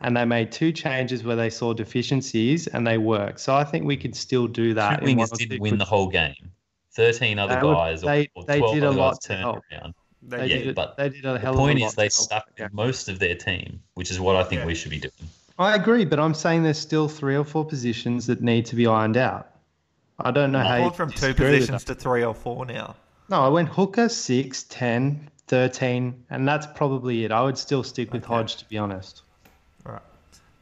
And they made two changes where they saw deficiencies and they worked. So I think we could still do that. Two in wingers didn't win the whole game. Thirteen other They would- guys or, they- or they twelve did a other lot guys turned help. around. They They, Yeah, did, a- but they did a The point of a is lot they stuck Yeah. most of their team, which is what I think Yeah. we should be doing. I agree, but I'm saying there's still three or four positions that need to be ironed out. I don't know how I've you from two positions to three or four now. No, I went hooker, 6, 10, 13, and that's probably it. I would still stick with Okay. Hodge, to be honest.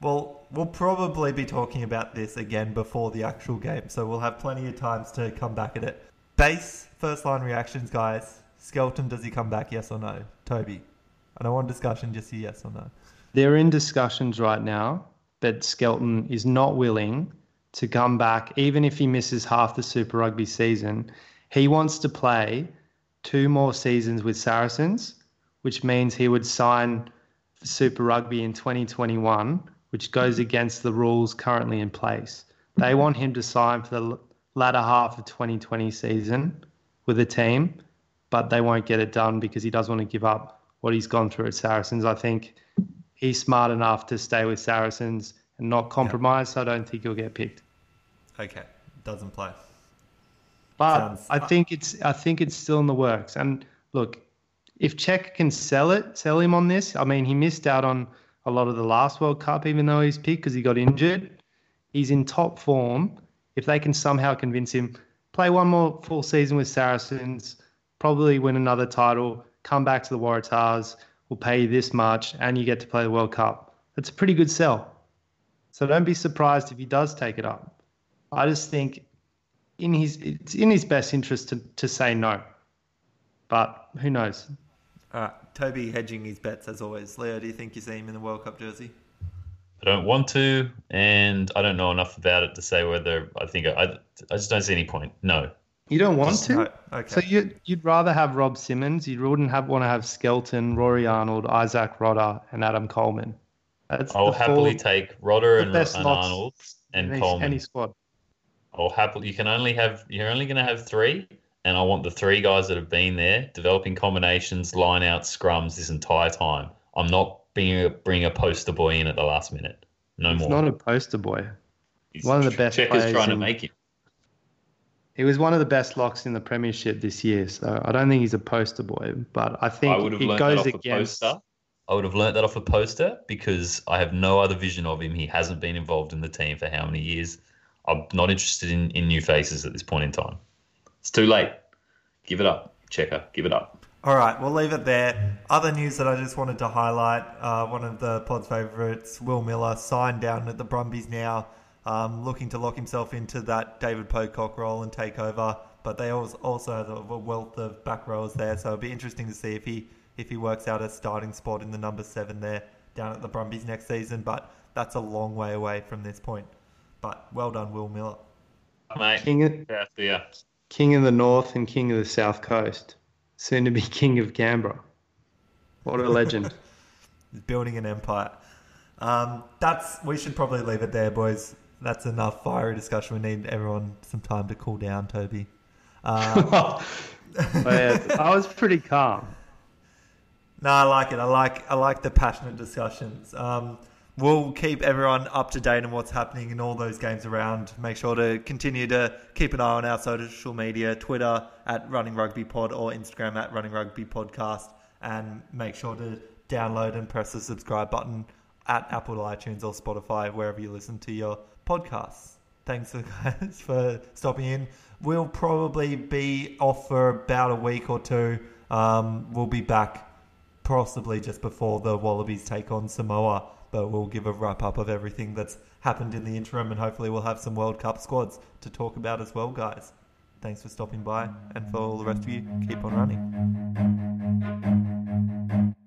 Well, we'll probably be talking about this again before the actual game, so we'll have plenty of times to come back at it. Base first line reactions, guys. Skelton, does he come back? Yes or no? Toby, I don't want discussion. Just a yes or no. They're in discussions right now, but Skelton is not willing to come back, even if he misses half the Super Rugby season. He wants to play two more seasons with Saracens, which means he would sign for Super Rugby in 2021, which goes against the rules currently in place. They want him to sign for the latter half of 2020 season with a team, but they won't get it done because he doesn't want to give up what he's gone through at Saracens. I think he's smart enough to stay with Saracens and not compromise, so I don't think he'll get picked. Okay, doesn't play. But Sounds- I think it's I think it's still in the works. And look, if Czech can sell it, sell him on this. I mean, he missed out on a lot of the last World Cup, even though he's picked because he got injured. He's in top form. If they can somehow convince him, play one more full season with Saracens, probably win another title, come back to the Waratahs, we'll pay you this much, and you get to play the World Cup. That's a pretty good sell. So don't be surprised if he does take it up. I just think in his it's in his best interest to, to say no. But who knows? All right, Toby hedging his bets as always. Leo, do you think you see him in the World Cup jersey? I don't want to, and I don't know enough about it to say whether I think I, I just don't see any point. No, You don't want to? No. Okay. So you you'd rather have Rob Simmons, you wouldn't have want to have Skelton, Rory Arnold, Izack Rodda, and Adam Coleman. That's I'll the happily four- take Rodder and, best and Arnold and any, Coleman. any squad. I'll happily. You can only have. You're only going to have three, and I want the three guys that have been there developing combinations, line out, scrums this entire time. I'm not being a, bring a poster boy in at the last minute. No He's more. not a poster boy. He's- one of the best Cheika's trying to make him. He was one of the best locks in the premiership this year, so I don't think he's a poster boy. But I think I would have it learned that goes off a against. poster. I would have learnt that off a poster because I have no other vision of him. He hasn't been involved in the team for how many years. I'm not interested in, in new faces at this point in time. It's too late. Give it up, Cheika. Give it up. All right, we'll leave it there. Other news that I just wanted to highlight: uh, one of the pod's favourites, Will Miller, signed down at the Brumbies now, um, looking to lock himself into that David Pocock role and take over. But they also have a wealth of back rows there, so it'll be interesting to see if he if he works out a starting spot in the number seven there down at the Brumbies next season. But that's a long way away from this point. But well done, Will Miller. Mate, King of, yeah, yeah. King of the North and King of the South Coast, soon to be King of Canberra. What a legend. Building an empire. Um, that's we should probably leave it there, boys. That's enough fiery discussion. We need everyone some time to cool down, Toby. Uh, But yeah, I was pretty calm. No, I like it. I like I like the passionate discussions. Um, we'll keep everyone up to date on what's happening in all those games around. Make sure to continue to keep an eye on our social media, Twitter at Running Rugby Pod or Instagram at Running Rugby Podcast, and make sure to download and press the subscribe button at Apple iTunes or Spotify, wherever you listen to your podcasts. Thanks guys for stopping in. We'll probably be off for about a week or two. Um, we'll be back possibly just before the Wallabies take on Samoa, but we'll give a wrap up of everything that's happened in the interim and hopefully we'll have some World Cup squads to talk about as well, guys. Thanks for stopping by, and for all the rest of you, keep on running.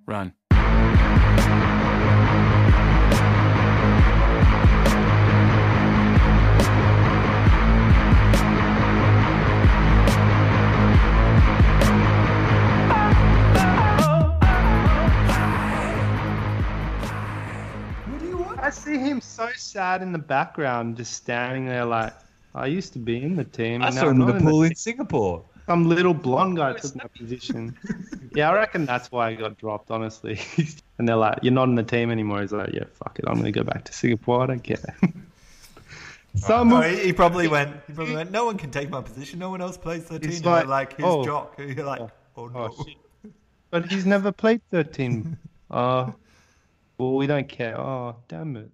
Run. I see him so sad in the background, just standing there like, I used to be in the team. I and now saw I'm him in not the in pool in. Singapore. Some little blonde guy took my position. yeah, I reckon that's why I got dropped, honestly. and they're like, "You're not in the team anymore." He's like, "Yeah, fuck it, I'm gonna go back to Singapore. I don't care." Some No, oh, he, he probably went. He probably went. No one can take my position. No one else plays thirteen. It's You're like, like, his oh. jock. You're like, Oh. oh, oh no. Oh, shit. but he's never played 13. Oh, uh, well, we don't care. Oh, damn it.